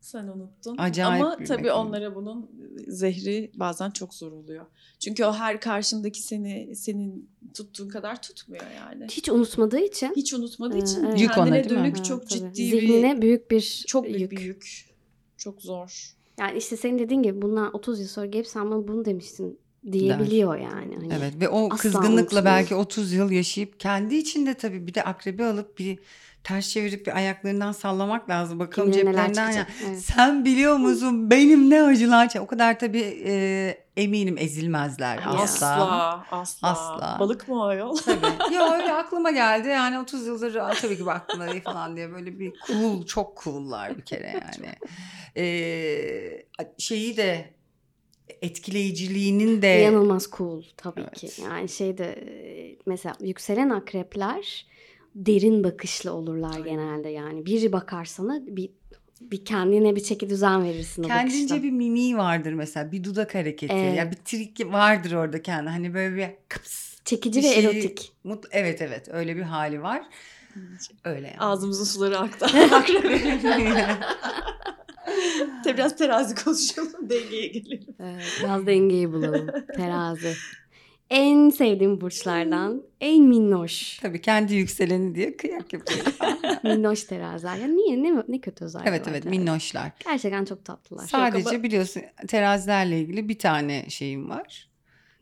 Sen unuttun. Acayip Ama tabii mekanizma. onlara bunun zehri bazen çok zor oluyor. Çünkü o her karşındaki seni senin tuttuğun kadar tutmuyor yani. Hiç unutmadığı için Hiç unutmadığı Ee, için evet. Yük ona, değil mi? dönük Ha, çok tabii. ciddi zihnine bir büyük bir çok büyük yük. bir yük. Çok zor. Yani işte senin dediğin gibi bundan 30 yıl sonra gelip sen bana bunu demiştin diyebiliyor yani. Hani Evet ve o kızgınlıkla unutmuyor. belki 30 yıl yaşayıp kendi içinde tabii bir de akrebi alıp bir ters çevirip bir ayaklarından sallamak lazım. Bakalım Kim bilir neler ceplerinden ya. evet. Sen biliyor musun benim ne acılar çek- O kadar tabii e, eminim ezilmezler asla. Asla, asla. Asla. Balık mı o ayol? Tabii. *laughs* Ya öyle aklıma geldi yani 30 yıldır "Aa, tabii ki bu aklımda değil falan diye böyle bir cool çok cool'lar bir kere *laughs* yani. Ee, şeyi de etkileyiciliğinin de İnanılmaz cool tabii Evet. ki. Yani şeyde e, mesela yükselen akrepler derin bakışlı olurlar genelde yani. Biri bakar sana bir bir kendine bir çeki düzen verirsin o kendince bakışta. bir mimiği vardır mesela bir dudak hareketi Evet. ya bir trik vardır orada kendi hani böyle bir kıps Çekici bir ve şeyi- erotik. Mut, evet evet öyle bir hali var öyle yani. Ağzımızın suları aktı. *laughs* Tabii biraz terazi konuşalım dengeye gelelim. Evet, biraz dengeyi bulalım. Terazi. En sevdiğim burçlardan en minnoş. Tabii kendi yükseleni diye kıyak yapıyor. *laughs* minnoş teraziler. Ya niye ne ne kötü özelliği evet var evet terazi. minnoşlar. Gerçekten çok tatlılar. Sadece ama- biliyorsun terazilerle ilgili bir tane şeyim var.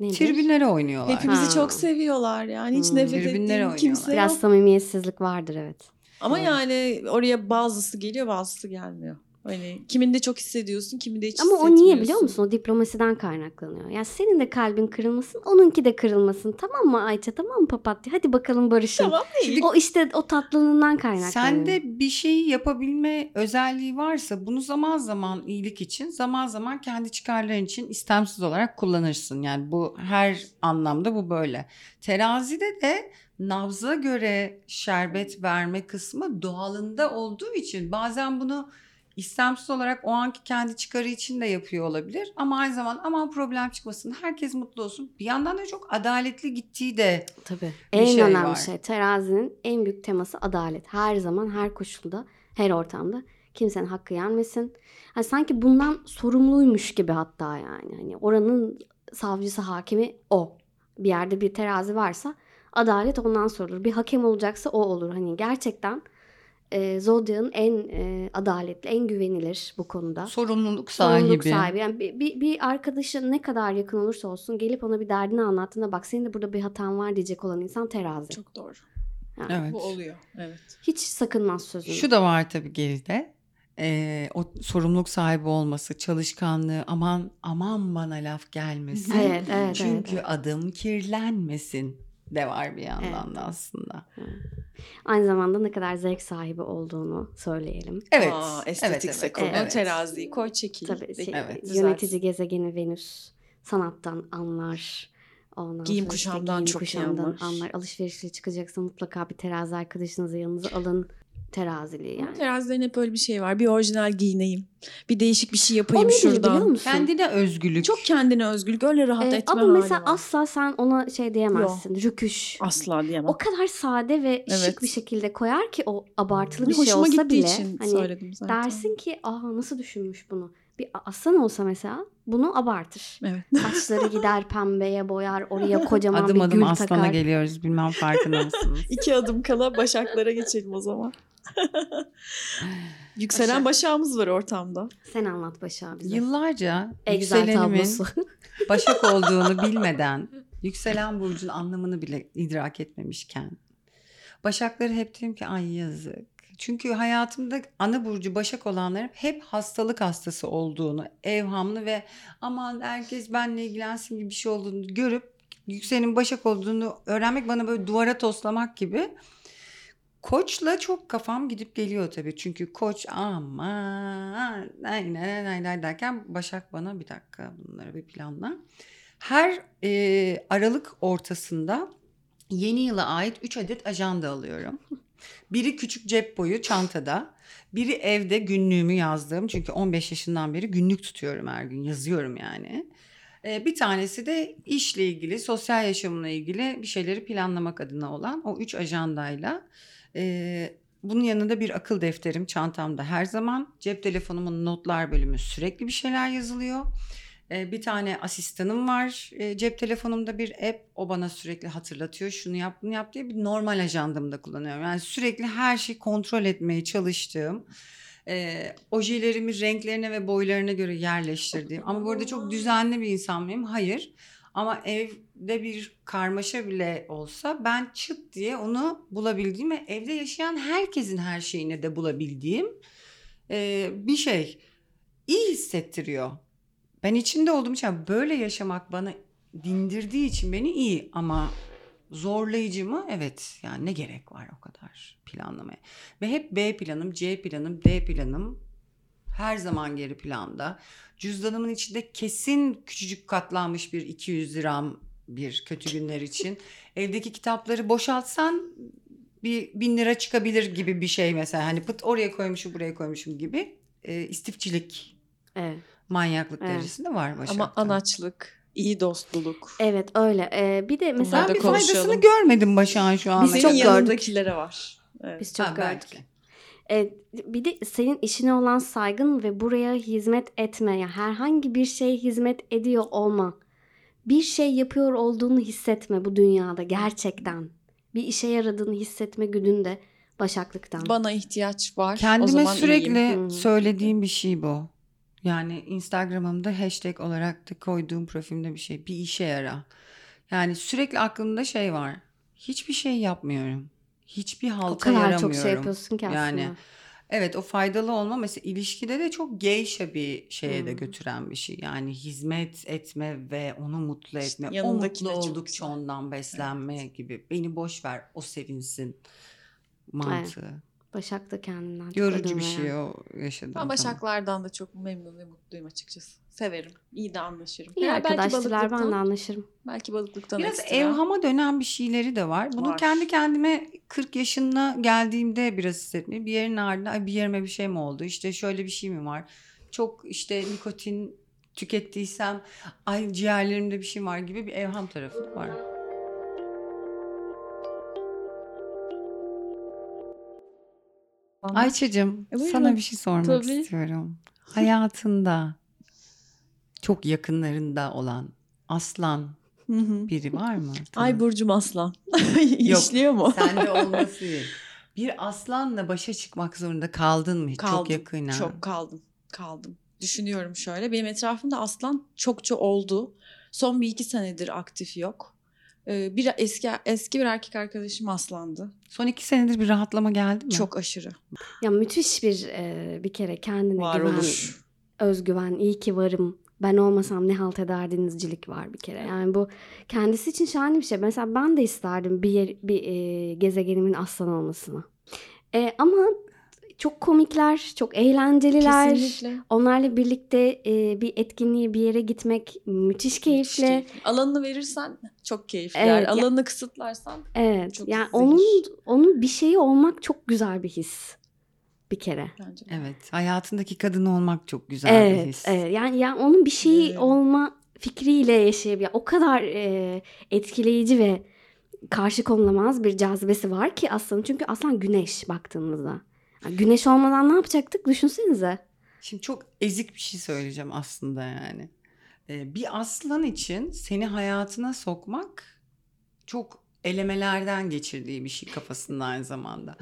Nedir? Tribünlere oynuyorlar. Hepimizi Ha. çok seviyorlar yani. Hiç Hmm. nefret ettiğim kimse Biraz yok. samimiyetsizlik vardır evet. Ama Evet. yani oraya bazısı geliyor bazısı gelmiyor. Hani kiminde çok hissediyorsun kiminde hiç Ama o niye biliyor musun? O diplomasiden kaynaklanıyor. Ya senin de kalbin kırılmasın, onunki de kırılmasın. Tamam mı Ayça? Tamam mı papatya? Hadi bakalım barışın. Tamam değil. O işte o tatlılığından kaynaklanıyor. Sende bir şeyi yapabilme özelliği varsa bunu zaman zaman iyilik için, zaman zaman kendi çıkarların için istemsiz olarak kullanırsın. Yani bu her anlamda bu böyle. Terazide de nabza göre şerbet verme kısmı doğalında olduğu için bazen bunu istemsiz olarak o anki kendi çıkarı için de yapıyor olabilir. Ama aynı zaman aman problem çıkmasın, herkes mutlu olsun. Bir yandan da çok adaletli gittiği de Tabii. bir En şey önemli var. şey terazinin en büyük teması adalet. Her zaman, her koşulda, her ortamda kimsenin hakkı yenmesin. Hani sanki bundan sorumluymuş gibi hatta yani. Hani oranın savcısı, hakimi o. Bir yerde bir terazi varsa adalet ondan sorulur. Bir hakem olacaksa o olur. Hani gerçekten e, Zodya'nın en e, adaletli, en güvenilir bu konuda. sorumluluk sahibi. Sorumluluk sahibi. Yani bir, bir, bir arkadaşın ne kadar yakın olursa olsun gelip ona bir derdini anlattığında bak senin de burada bir hatan var diyecek olan insan terazi. Çok doğru. Yani Evet. Bu oluyor. Evet. Hiç sakınmaz sözünü. Şu da var tabii geride. Ee, o sorumluluk sahibi olması, çalışkanlığı, aman aman bana laf gelmesin. Evet, evet, Çünkü evet, adım kirlenmesin de var bir yandan Evet. da aslında. Aynı zamanda ne kadar zevk sahibi olduğunu söyleyelim. Evet. Aa, estetikse evet, konu evet. teraziyi koy çekil. Tabii şey, Evet. yönetici gezegeni Venüs sanattan anlar. Ondan Giyim sonra işte kuşamdan giyim çok kuşamdan anlar. anlar. Alışverişe çıkacaksa mutlaka bir terazi arkadaşınızı yanınıza alın. Teraziliği yani. Terazilerin hep öyle bir şey var. Bir orijinal giyineyim. Bir değişik bir şey O yapayım biliyor şuradan. musun? Kendine özgürlük. Çok kendine özgürlük. Öyle rahat Ee, etme ama hali mesela var. asla sen ona şey diyemezsin. Rüküş. Asla diyemem. O kadar sade ve Evet. şık bir şekilde koyar ki o abartılı bir Hoşuma şey olsa bile için hani söyledim zaten. dersin ki aa nasıl düşünmüş bunu. Bir aslan olsa mesela bunu abartır. Evet. Saçları gider *laughs* pembeye boyar, oraya kocaman adım bir adım gül aslana takar. geliyoruz. Bilmem farkında mısınız? *laughs* İki adım kala başaklara geçelim o zaman. *laughs* Yükselen Başak. başağımız var ortamda. Sen anlat Başak bize. Yıllarca Excel yükselenimin. *laughs* Başak olduğunu *laughs* bilmeden yükselen burcun anlamını bile idrak etmemişken Başakları hep dedim ki ay yazık. Çünkü hayatımda ana burcu Başak olanların hep hastalık hastası olduğunu, evhamlı ve aman herkes benle ilgilensin gibi bir şey olduğunu görüp yükselenin Başak olduğunu öğrenmek bana böyle duvara toslamak gibi. Koçla çok kafam gidip geliyor tabii. Çünkü koç nay nay nay derken Başak bana bir dakika bunları bir planla. Her e, Aralık ortasında yeni yıla ait 3 adet ajanda alıyorum. Biri küçük cep boyu çantada. Biri evde günlüğümü yazdığım. Çünkü 15 yaşından beri günlük tutuyorum her gün. Yazıyorum yani. Ee, bir tanesi de işle ilgili, sosyal yaşamımla ilgili bir şeyleri planlamak adına olan o üç ajandayla. Ee, bunun yanında bir akıl defterim çantamda her zaman. Cep telefonumun notlar bölümü sürekli bir şeyler yazılıyor. Ee, bir tane asistanım var e, cep telefonumda bir app o bana sürekli hatırlatıyor şunu yap bunu yap diye bir normal ajandamda kullanıyorum. Yani sürekli her şeyi kontrol etmeye çalıştığım e, ojelerimi renklerine ve boylarına göre yerleştirdiğim ama bu arada çok düzenli bir insan mıyım? Hayır. Ama evde bir karmaşa bile olsa ben çıt diye onu bulabildiğim ve evde yaşayan herkesin her şeyini de bulabildiğim e, bir şey. İyi hissettiriyor. Ben içinde olduğum için böyle yaşamak bana dindirdiği için beni iyi ama zorlayıcı mı? Evet. Yani ne gerek var o kadar planlamaya. Ve hep B planım, C planım, D planım her zaman geri planda. Cüzdanımın içinde kesin küçücük katlanmış bir 200 liram bir kötü günler için. Evdeki kitapları boşaltsan bir bin lira çıkabilir gibi bir şey mesela. Hani pıt oraya koymuşum buraya koymuşum gibi. E, istifçilik, Evet. manyaklık Evet. derecesinde var Ama Başak'ta. anaçlık, iyi dostluk. Evet öyle. Ee, bir de mesela Bunlar da bir faydasını konuşalım. görmedim Başak'ın şu anda. Senin çok yanındakilere var. Evet. biz çok Ha, gördük. belki. E, bir de senin işine olan saygın ve buraya hizmet etme, yani herhangi bir şeye hizmet ediyor olma, bir şey yapıyor olduğunu hissetme bu dünyada gerçekten. Bir işe yaradığını hissetme güdünde başaklıktan. Bana ihtiyaç var. o Kendime zaman sürekli iyiyim. Hı. söylediğim bir şey bu. Yani Instagram'ımda hashtag olarak da koyduğum profilimde bir şey. Bir işe yara. Yani sürekli aklımda şey var. Hiçbir şey yapmıyorum. Hiçbir halta o kadar yaramıyorum. çok şey yapıyorsun ki aslında. Yani Evet o faydalı olma mesela ilişkide de çok geyşe bir şeye de Hmm. götüren bir şey. Yani hizmet etme ve onu mutlu İşte etme. O yanındakine mutlu oldukça ondan beslenme gibi. Beni boş ver o sevinsin mantığı. Başak da kendinden çok Yorucu bir şey o yaşadığım Ben zaman. başaklardan da çok memnun ve mutluyum açıkçası. Severim. İyi de anlaşırım. İyi Yani belki arkadaşlar ben de anlaşırım. Belki balıklıktan Biraz ekstra. evhama dönen bir şeyleri de var. Bunu Var. kendi kendime 40 yaşına geldiğimde biraz hissetmeyi. Bir yerin ardında "Ay, bir yerime bir şey mi oldu? İşte şöyle bir şey mi var? Çok işte nikotin tükettiysem ay ciğerlerimde bir şey var gibi bir evham tarafı da var. Ayça'cığım E, buyurun. sana bir şey sormak Tabii. istiyorum. Hayatında çok yakınlarında olan aslan biri var mı? Ay Burcum Aslan. *laughs* İşliyor mu? Sende *laughs* olması. Bir aslanla başa çıkmak zorunda kaldın mı hiç? Çok Kaldım, yakın. Çok kaldım. Kaldım. Düşünüyorum şöyle. Benim etrafımda aslan çokça oldu. Son bir iki senedir aktif yok. Ee, bir eski eski bir erkek arkadaşım aslandı. Son iki senedir bir rahatlama geldi mi? Çok aşırı. Ya müthiş bir e, bir kere kendine Var güven, olur. özgüven, iyi ki varım. Ben olmasam ne halt ederdinizcilik var bir kere. Yani bu kendisi için şahane bir şey. Mesela ben de isterdim bir yer, bir e, gezegenimin aslan olmasını. E, ama çok komikler, çok eğlenceliler. Kesinlikle. Onlarla birlikte e, bir etkinliğe bir yere gitmek müthiş keyifli. İşte alanını verirsen çok keyifli. Evet, Yani ya- alanını kısıtlarsan Evet. Çok yani zehir. onun onun bir şeyi olmak çok güzel bir his. Bir kere. bence. Evet. Hayatındaki kadın olmak çok güzel bir Evet, his. evet. Yani yani onun bir şeyi Evet. olma fikriyle yaşayabilir. O kadar e, etkileyici ve karşı konulamaz bir cazibesi var ki aslanın. Çünkü aslan güneş baktığımızda. Güneş olmadan ne yapacaktık? Düşünsenize. Şimdi çok ezik bir şey söyleyeceğim aslında yani. Ee, bir aslan için seni hayatına sokmak çok elemelerden geçirdiği bir şey kafasında aynı zamanda.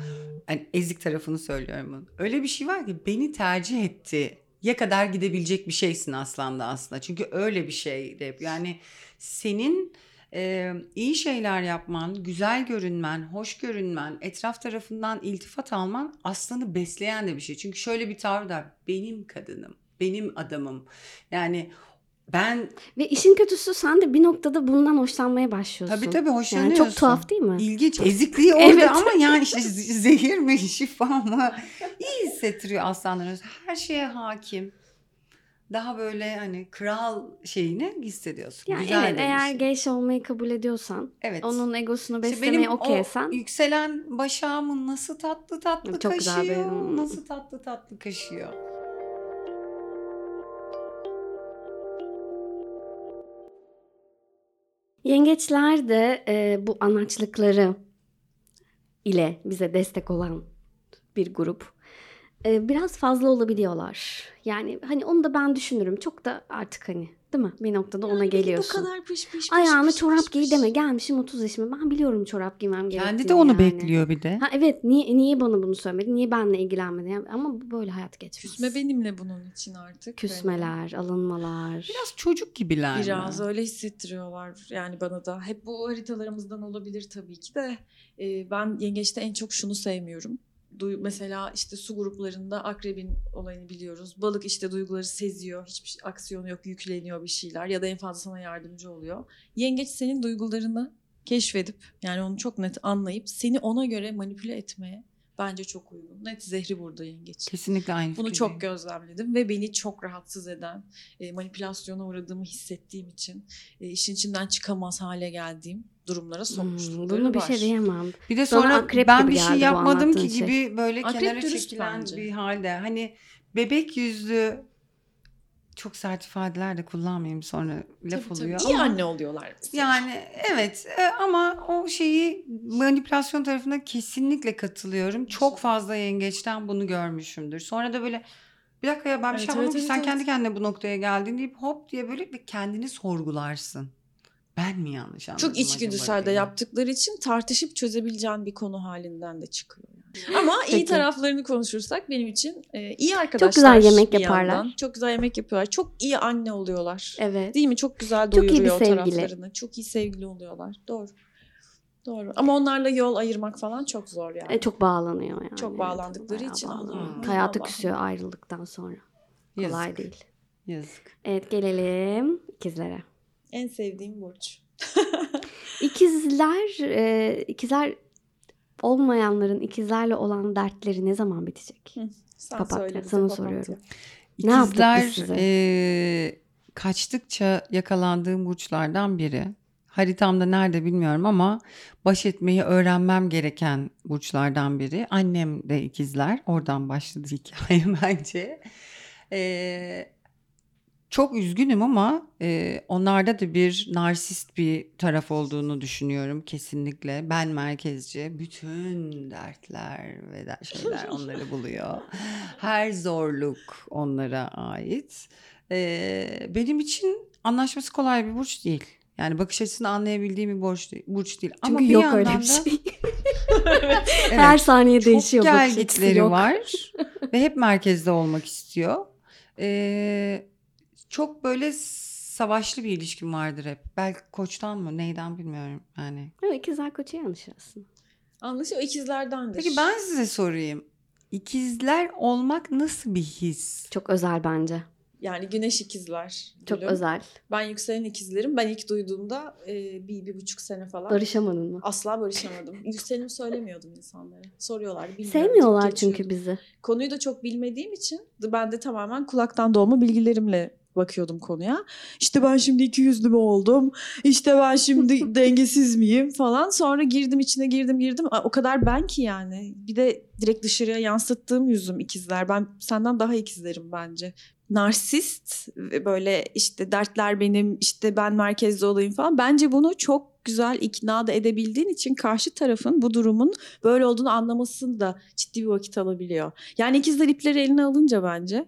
Yani ezik tarafını söylüyorum bunu. Öyle bir şey var ki beni tercih etti. Ya kadar gidebilecek bir şeysin aslanda aslında. Çünkü öyle bir şey de yani senin e, iyi şeyler yapman, güzel görünmen, hoş görünmen, etraf tarafından iltifat alman aslanı besleyen de bir şey. Çünkü şöyle bir tavır da benim kadınım, benim adamım. Yani ben Ve işin kötüsü sen de bir noktada bundan hoşlanmaya başlıyorsun. tabii tabii Yani hoşlanıyorsun. çok tuhaf değil mi? İlginç. Ezikliği *laughs* orada Evet. ama yani işte zehir mi *laughs* şifa mı iyi hissettiriyor aslanlar. Her şeye hakim. Daha böyle hani kral şeyini hissediyorsun. Yani Güzel evet eğer şey. geç olmayı kabul ediyorsan, evet. onun egosunu İşte beslemeye benim okeysen yükselen başağımın nasıl tatlı tatlı Çok güzel kaşıyor. bir- Nasıl tatlı tatlı kaşıyor. Yengeçler de e, bu anaçlıkları ile bize destek olan bir grup. E, biraz fazla olabiliyorlar. Yani hani onu da ben düşünürüm. Çok da artık hani Değil mi? Bir noktada ona Yani de geliyorsun. Bu kadar pış pış pış Ayağını pış çorap pış giy deme. Gelmişim 30 yaşıma. Ben biliyorum çorap giymem gerektiğini. Kendi de onu yani. bekliyor bir de. Ha evet niye niye bana bunu söylemedi? Niye benimle ilgilenmedi? Yani, ama böyle hayat geçmez. Küsme benimle bunun için artık. Hani Küsmeler, alınmalar. Biraz çocuk gibiler. mi? Biraz öyle hissettiriyorlar yani bana da. Hep bu haritalarımızdan olabilir tabii ki de. Ee, ben yengeçte en çok şunu sevmiyorum. Duy, mesela işte su gruplarında akrebin olayını biliyoruz. Balık işte duyguları seziyor. Hiçbir şey- aksiyonu yok. Yükleniyor bir şeyler. Ya da en fazla sana yardımcı oluyor. Yengeç senin duygularını keşfedip yani onu çok net anlayıp seni ona göre manipüle etmeye bence çok uygun. Net zehri burada yengeç. Kesinlikle aynı Bunu çok gözlemledim ve beni çok rahatsız eden, e, manipülasyona uğradığımı hissettiğim için e, işin içinden çıkamaz hale geldiğim durumlara Hmm, sokmuşlukları bunu bir var. şey diyemem. Bir de Sonra sonra ben bir şey yapmadım ki şey. gibi böyle Akrep kenara çekilen bence. bir halde. Hani bebek yüzlü çok sert ifadeler de kullanmayayım sonra laf Tabii, tabii. oluyor. İyi ama anne oluyorlar. mesela. Yani evet e, ama o şeyi manipülasyon tarafına kesinlikle katılıyorum. Çok fazla yengeçten bunu görmüşümdür. Sonra da böyle bir dakika ya ben bir Evet, şey yapmadım evet, ki sen evet, kendi evet. kendine bu noktaya geldin deyip hop diye böyle bir kendini sorgularsın. Ben mi yanlış anladım Çok içgüdüsel de yaptıkları için tartışıp çözebileceğin bir konu halinden de çıkıyor. Ama iyi Peki. taraflarını konuşursak benim için e, iyi arkadaşlar. güzel yemek yaparlar. yandan. Çok güzel yemek yapıyorlar. Çok iyi anne oluyorlar. Evet. Değil mi? Çok güzel Çok iyi bir doyuruyor taraflarını. Çok iyi sevgili oluyorlar. Doğru. Doğru. Ama onlarla yol ayırmak falan çok zor yani. E, çok bağlanıyor yani. Çok Evet, bağlandıkları bayağı için bağlanıyor. Allah'ım. Hayatı küsüyor ayrıldıktan sonra. Kolay Yazık, değil. Yazık. Evet gelelim ikizlere. En sevdiğim burç. *laughs* İkizler, e, ikizler olmayanların ikizlerle olan dertleri ne zaman bitecek? Sen Papatya, söyle bize sana papatya. soruyorum. İkizler eee, kaçtıkça yakalandığım burçlardan biri. Haritamda nerede bilmiyorum ama baş etmeyi öğrenmem gereken burçlardan biri. Annem de ikizler. Oradan başladı hikaye *laughs* bence. Eee, çok üzgünüm ama eee, onlarda da bir narsist bir taraf olduğunu düşünüyorum kesinlikle. Ben merkezci. Bütün dertler ve der- şeyler *laughs* onları buluyor. Her zorluk onlara ait. Eee, benim için anlaşması kolay bir burç değil. Yani bakış açısını anlayabildiğim bir burç değil. Burç değil. Çünkü Ama bir yok öyle bir şey. *laughs* Evet, Her saniye çok değişiyor açısı gelgitleri yok. var *laughs* ve hep merkezde olmak istiyor. Ee, çok böyle savaşlı bir ilişkim vardır hep. Belki koçtan mı neyden bilmiyorum yani. Evet, ikizler koçu yanlış aslında. Anlaşılıyor. İkizlerdendir. Peki ben size sorayım. İkizler olmak nasıl bir his? Çok özel bence. Yani güneş ikizler. Çok gülüm. özel. Ben yükselen ikizlerim. Ben ilk duyduğumda e, bir, bir buçuk sene falan. Barışamadın mı? Asla barışamadım. Yükselenimi söylemiyordum insanlara. Soruyorlar. bilmiyorum Sevmiyorlar çünkü bizi. Konuyu da çok bilmediğim için ben de tamamen kulaktan doğma bilgilerimle bakıyordum konuya. İşte ben şimdi iki yüzlü mü oldum? İşte ben şimdi *laughs* dengesiz miyim falan. Sonra girdim içine girdim girdim. O kadar ben ki yani. Bir de direkt dışarıya yansıttığım yüzüm ikizler. Ben senden daha ikizlerim bence. Narsist ve böyle işte dertler benim işte ben merkezde olayım falan. Bence bunu çok güzel ikna da edebildiğin için karşı tarafın bu durumun böyle olduğunu anlamasını da ciddi bir vakit alabiliyor. Yani ikizler ipleri eline alınca bence e,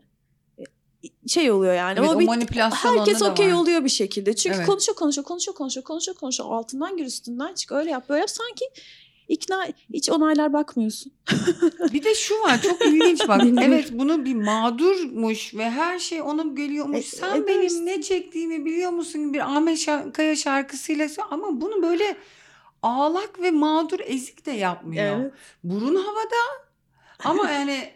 şey oluyor yani. Evet, o bir, manipülasyon herkes okey oluyor bir şekilde. Çünkü Evet. konuşuyor konuşuyor konuşuyor konuşuyor konuşuyor konuşuyor altından gir üstünden çık öyle yap böyle yap sanki ikna hiç onaylar bakmıyorsun. *laughs* Bir de şu var çok ilginç bak. Evet bunu bir mağdurmuş ve her şey ona geliyormuş. E- Sen edersin. benim ne çektiğimi biliyor musun? Bir Ahmet Kaya şarkısıyla ama bunu böyle ağlak ve mağdur ezik de yapmıyor. Burun havada ama yani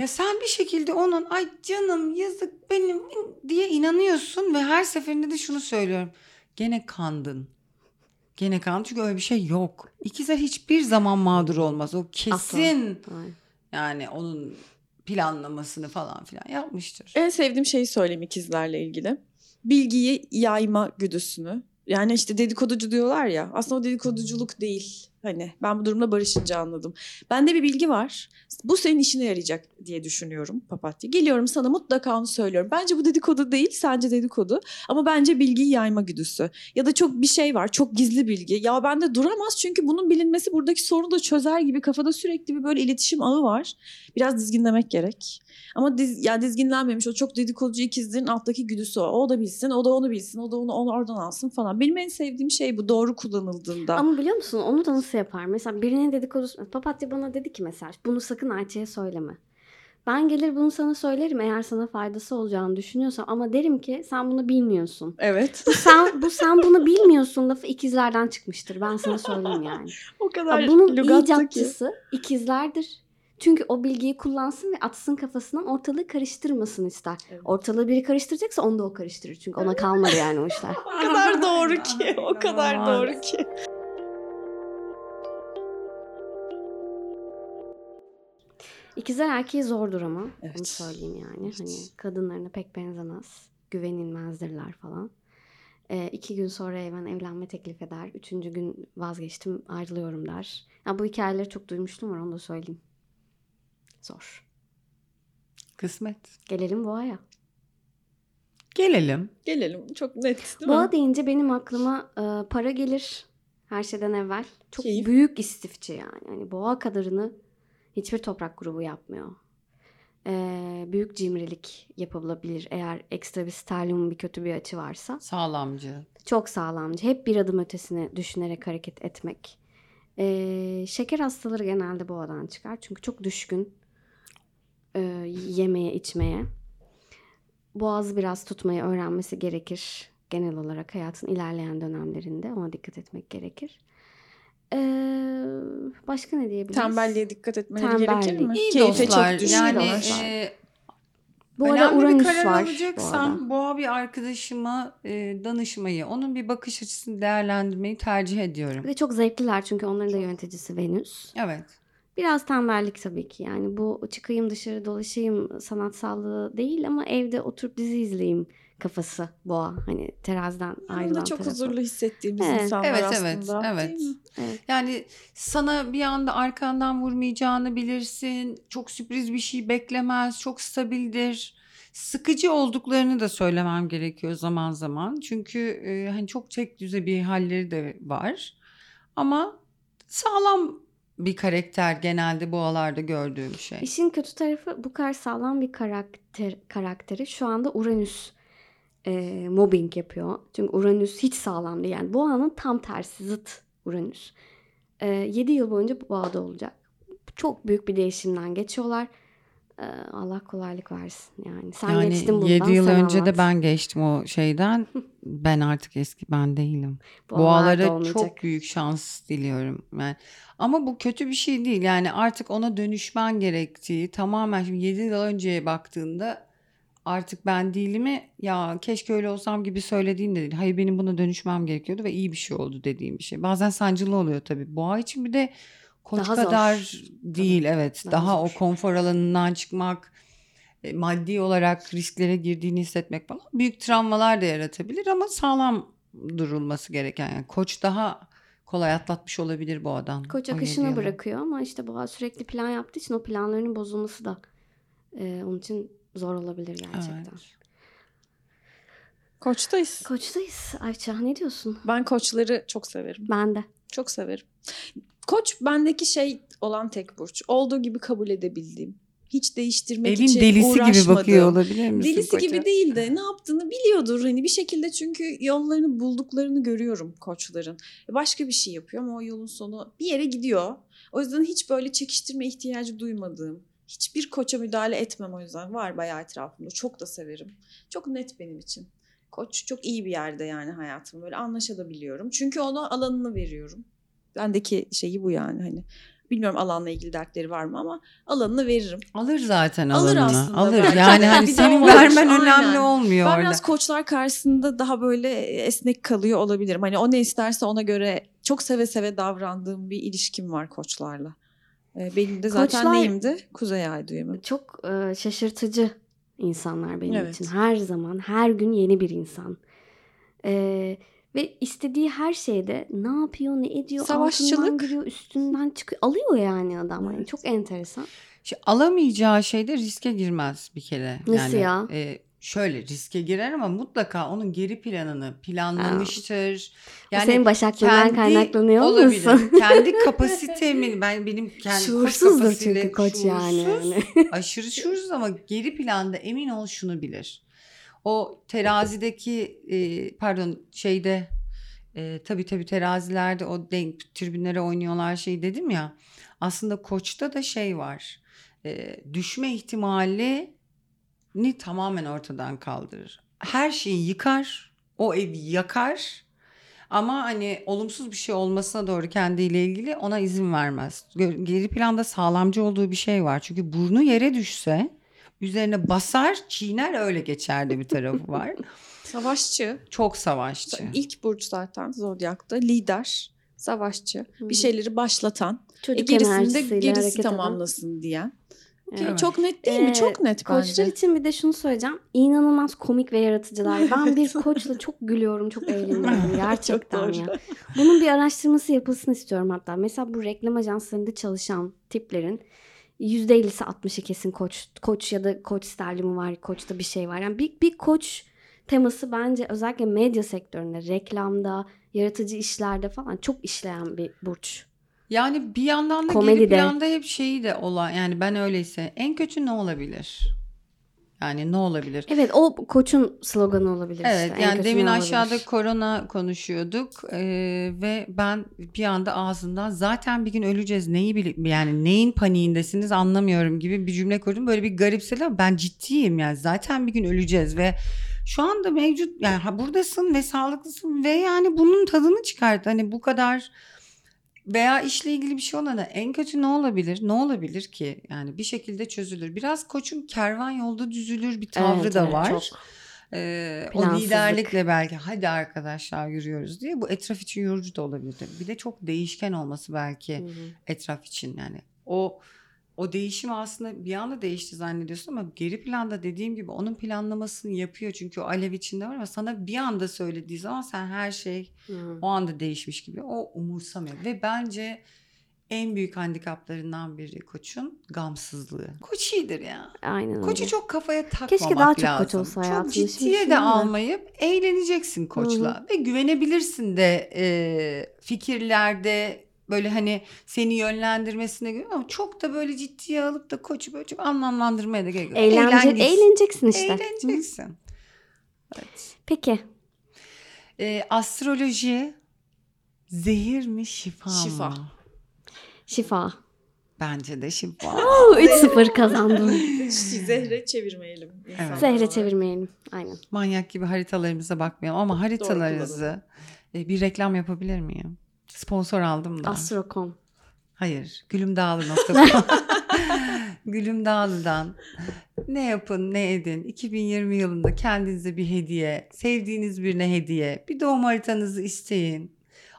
ya sen bir şekilde onun ay canım yazık benim diye inanıyorsun ve her seferinde de şunu söylüyorum. Gene kandın. Gene kandın çünkü öyle bir şey yok. İkizler hiçbir zaman mağdur olmaz. O kesin yani onun planlamasını falan filan yapmıştır. En sevdiğim şeyi söyleyeyim ikizlerle ilgili. Bilgiyi yayma güdüsünü. Yani işte dedikoducu diyorlar ya aslında o dedikoduculuk değil. Hani ben bu durumla barışınca anladım. Bende bir bilgi var. Bu senin işine yarayacak diye düşünüyorum papatya. Geliyorum sana mutlaka onu söylüyorum. Bence bu dedikodu değil, sence dedikodu. Ama bence bilgiyi yayma güdüsü. Ya da çok bir şey var, çok gizli bilgi. Ya bende duramaz çünkü bunun bilinmesi buradaki sorunu da çözer gibi kafada sürekli bir böyle iletişim ağı var. Biraz dizginlemek gerek. Ama diz, ya dizginlenmemiş o çok dedikoducu ikizlerin alttaki güdüsü o. O da bilsin, o da onu bilsin, o da onu, onu oradan alsın falan. Benim en sevdiğim şey bu doğru kullanıldığında. Ama biliyor musun onu da nasıl yapar? Mesela birinin dedikodusu... Papatya bana dedi ki mesela bunu sakın Ayça'ya söyleme. Ben gelir bunu sana söylerim eğer sana faydası olacağını düşünüyorsam ama derim ki sen bunu bilmiyorsun. Evet. Bu sen, bu sen bunu bilmiyorsun lafı ikizlerden çıkmıştır. Ben sana söyleyeyim yani. o kadar bunun icatçısı ikizlerdir. Çünkü o bilgiyi kullansın ve atsın kafasından ortalığı karıştırmasın ister. Evet. Ortalığı biri karıştıracaksa onu da o karıştırır. Çünkü ona kalmadı yani o işler. *laughs* O kadar doğru ki. O kadar doğru ki. İkizler erkeği zordur ama. Onu Evet. söyleyeyim yani. Evet. Hani kadınlarına pek benzemez. Güvenilmezdirler falan. Ee, iki gün sonra hemen evlenme teklif eder. Üçüncü gün vazgeçtim ayrılıyorum der. Ya bu hikayeleri çok duymuştum var onu da söyleyeyim. Zor. Kısmet. Gelelim boğaya. Gelelim. Gelelim. Çok net değil Boğa mi? deyince benim aklıma e, para gelir her şeyden evvel. Çok Keyif. büyük istifçi yani. Hani boğa kadarını hiçbir toprak grubu yapmıyor. E, büyük cimrilik yapılabilir eğer ekstra bir sterlium bir kötü bir açı varsa. Sağlamcı. Çok sağlamcı. Hep bir adım ötesine düşünerek hareket etmek. E, şeker hastaları genelde boğadan çıkar. Çünkü çok düşkün e, yemeye içmeye. Boğazı biraz tutmayı öğrenmesi gerekir. Genel olarak hayatın ilerleyen dönemlerinde ona dikkat etmek gerekir. E, başka ne diyebiliriz? Tembelliğe dikkat etmeleri gerekir Tembellik. mi? İyi Keyfe dostlar. çok düşkün yani e, Bu önemli bir Uranüs karar var. alacaksam bu arada. boğa bir arkadaşıma e, danışmayı, onun bir bakış açısını değerlendirmeyi tercih ediyorum. Ve çok zevkliler çünkü onların da yöneticisi Venüs. Evet. Biraz tembellik tabii ki yani bu çıkayım dışarı dolaşayım sanatsallığı değil ama evde oturup dizi izleyeyim kafası boğa. Hani teraziden ayrılan da çok tarafı. huzurlu hissettiğimiz Evet. insanlar Evet, aslında. evet, evet. değil mi? Evet. Yani sana bir anda arkandan vurmayacağını bilirsin. Çok sürpriz bir şey beklemez. Çok stabildir. Sıkıcı olduklarını da söylemem gerekiyor zaman zaman. Çünkü e, hani çok tek düze bir halleri de var. Ama sağlam bir karakter genelde boğalarda gördüğüm şey. İşin kötü tarafı bu kadar sağlam bir karakter karakteri şu anda Uranüs e, mobbing yapıyor. Çünkü Uranüs hiç sağlam değil. Yani boğanın tam tersi zıt Uranüs. E, 7 yıl boyunca boğada olacak. Çok büyük bir değişimden geçiyorlar. E, Allah kolaylık versin yani. Sen yani geçtin bundan 7 yıl önce anlat. de ben geçtim o şeyden. *laughs* ben artık eski ben değilim. Boğalar Boğalara çok büyük şans diliyorum. Yani ama bu kötü bir şey değil. Yani artık ona dönüşmen gerektiği tamamen şimdi 7 yıl önceye baktığında artık ben değilimi ya keşke öyle olsam gibi söylediğin de değil. Hayır benim buna dönüşmem gerekiyordu ve iyi bir şey oldu dediğim bir şey. Bazen sancılı oluyor tabii. Boğa için bir de koç Daha zor. kadar değil evet. Daha Daha, zor. o konfor alanından çıkmak, e, maddi olarak risklere girdiğini hissetmek falan büyük travmalar da yaratabilir ama sağlam durulması gereken. Yani koç daha kolay atlatmış olabilir bu adam. Koç akışına bırakıyor ama işte boğa sürekli plan yaptığı için o planlarının bozulması da e, onun için zor olabilir gerçekten. Evet. Koçtayız. Koçtayız. Ayça ne diyorsun? Ben koçları çok severim. Ben de. Çok severim. Koç bendeki şey olan tek burç. Olduğu gibi kabul edebildiğim. Hiç değiştirmek Elin için delisi gibi bakıyor olabilir misin? Delisi koça? gibi değil de ne yaptığını biliyordur. Hani bir şekilde çünkü yollarını bulduklarını görüyorum koçların. Başka bir şey yapıyor ama o yolun sonu bir yere gidiyor. O yüzden hiç böyle çekiştirme ihtiyacı duymadığım. Hiçbir koça müdahale etmem o yüzden. Var bayağı etrafımda. Çok da severim. Çok net benim için. Koç çok iyi bir yerde yani hayatım. Böyle anlaşabiliyorum. Çünkü ona alanını veriyorum. Bendeki şeyi bu yani hani. Bilmiyorum alanla ilgili dertleri var mı ama alanını veririm. Alır zaten Alır alanını. aslında Alır. belki Yani *laughs* hani senin vermen var. önemli Aynen. olmuyor Ben orada. biraz koçlar karşısında daha böyle esnek kalıyor olabilirim. Hani o ne isterse ona göre çok seve seve davrandığım bir ilişkim var koçlarla. Ee, Benim de zaten Koçlar- neyimdi? Kuzey ay düğümü. Çok e, şaşırtıcı insanlar benim Evet. için. Her zaman, her gün yeni bir insan. E, Ve istediği her şeyde ne yapıyor, ne ediyor, altından Savaşçılık. giriyor, üstünden çıkıyor. Alıyor yani adam. Yani Evet. çok enteresan. İşte alamayacağı şeyde riske girmez bir kere. Nasıl yani, ya? e, şöyle riske girer ama mutlaka onun geri planını planlamıştır. o senin başaklığından kendi kaynaklanıyor olabilir. musun? kendi *laughs* kapasitemi ben benim kendi Şuursuzdur çünkü koç yani. şuursuz, yani. aşırı şuursuz ama geri planda emin ol şunu bilir. O terazideki e, pardon şeyde e, tabii tabii terazilerde o denk tribünlere oynuyorlar şey dedim ya. Aslında koçta da şey var. E, düşme ihtimali ni tamamen ortadan kaldırır. Her şeyi yıkar, o evi yakar ama hani olumsuz bir şey olmasına doğru kendiyle ilgili ona izin vermez. Geri planda sağlamcı olduğu bir şey var. Çünkü burnu yere düşse üzerine basar, çiğner öyle geçer de bir tarafı var. *laughs* Savaşçı. Çok savaşçı. İlk burç zaten Zodyak'ta lider, savaşçı, Hı. bir şeyleri başlatan, e, Çocuk gerisini de gerisi hareket eden. tamamlasın diyen. Ki Evet. Çok net değil mi? Ee, Çok net Koçlar bence. için bir de şunu söyleyeceğim. İnanılmaz komik ve yaratıcılar. Ben bir koçla çok gülüyorum, çok eğleniyorum *laughs* gerçekten ya. Bunun bir araştırması yapılsın istiyorum hatta. Mesela bu reklam ajanslarında çalışan tiplerin %50'si 60'ı kesin koç. Koç ya da koç sterlimi var, koçta bir şey var. Yani bir, bir koç teması bence özellikle medya sektöründe, reklamda, yaratıcı işlerde falan çok işleyen bir burç. Yani bir yandan da Komedi geri planda hep şeyi de olan yani ben öyleyse en kötü ne olabilir? Yani ne olabilir? Evet o koçun sloganı olabilir Evet işte. Yani demin aşağıda korona konuşuyorduk Ee, ve ben bir anda ağzından zaten bir gün öleceğiz neyi bili yani neyin paniğindesiniz anlamıyorum gibi bir cümle kurdum böyle bir garipsedi ama ben ciddiyim yani zaten bir gün öleceğiz ve şu anda mevcut yani ha buradasın ve sağlıklısın ve yani bunun tadını çıkart hani bu kadar veya işle ilgili bir şey olana en kötü ne olabilir? Ne olabilir ki? Yani bir şekilde çözülür. Biraz koçun kervan yolda düzülür bir tavrı Evet, da evet, var. çok. Ee, o liderlikle belki hadi arkadaşlar yürüyoruz diye bu etraf için yorucu da olabilir. Bir de çok değişken olması belki Hı hı. etraf için yani. O o değişim aslında bir anda değişti zannediyorsun ama geri planda dediğim gibi onun planlamasını yapıyor. Çünkü o alev içinde var ama sana bir anda söylediği zaman sen her şey Hı. o anda değişmiş gibi o umursamıyor. Ve bence en büyük handikaplarından biri koçun gamsızlığı. Koç iyidir ya. Aynen Koçu öyle. çok kafaya takmamak Keşke daha çok lazım. koç olsa Çok hayatında. Şimdi ciddiye de almayıp eğleneceksin koçla. Ve güvenebilirsin de e, fikirlerde böyle hani seni yönlendirmesine göre ama çok da böyle ciddiye alıp da koçu böyle çok anlamlandırmaya da gerek yok. Eğlence, eğleneceksin işte. Hı. Eğleneceksin. Evet. Peki. E, astroloji zehir mi şifa, Şifa. mı? Şifa. Bence de şifa. *laughs* Oo, 3-0 kazandım. Zehre çevirmeyelim. insanları. Zehre çevirmeyelim. Aynen. Manyak gibi haritalarımıza bakmayalım ama haritalarınızı e, bir reklam yapabilir miyim? Sponsor aldım da. Astrocom. Hayır. Gülümdağlı.com *laughs* Gülümdağlı'dan ne yapın ne edin 2020 yılında kendinize bir hediye sevdiğiniz birine hediye bir doğum haritanızı isteyin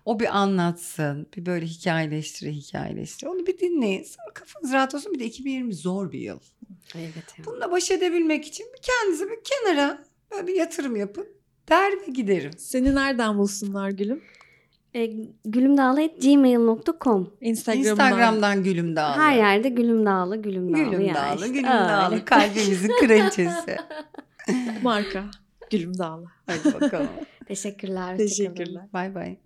o bir anlatsın bir böyle hikayeleştire hikayeleştire onu bir dinleyin sonra kafanız rahat olsun bir de 2020 zor bir yıl Evet ya. bununla baş edebilmek için bir kendinize bir kenara böyle bir yatırım yapın der ve giderim Seni nereden bulsunlar gülüm? E, gülümdağlı.gmail.com Instagram'dan. Instagram'dan Gülümdağlı Her yerde gülümdağlı, gülümdağlı. Gülümdağlı, ya işte. Gülümdağlı Öyle. *laughs* kalbimizin kraliçesi. Marka. Gülüm Dağlı. Hadi bakalım. Teşekkürler. Teşekkürler. Bay bay.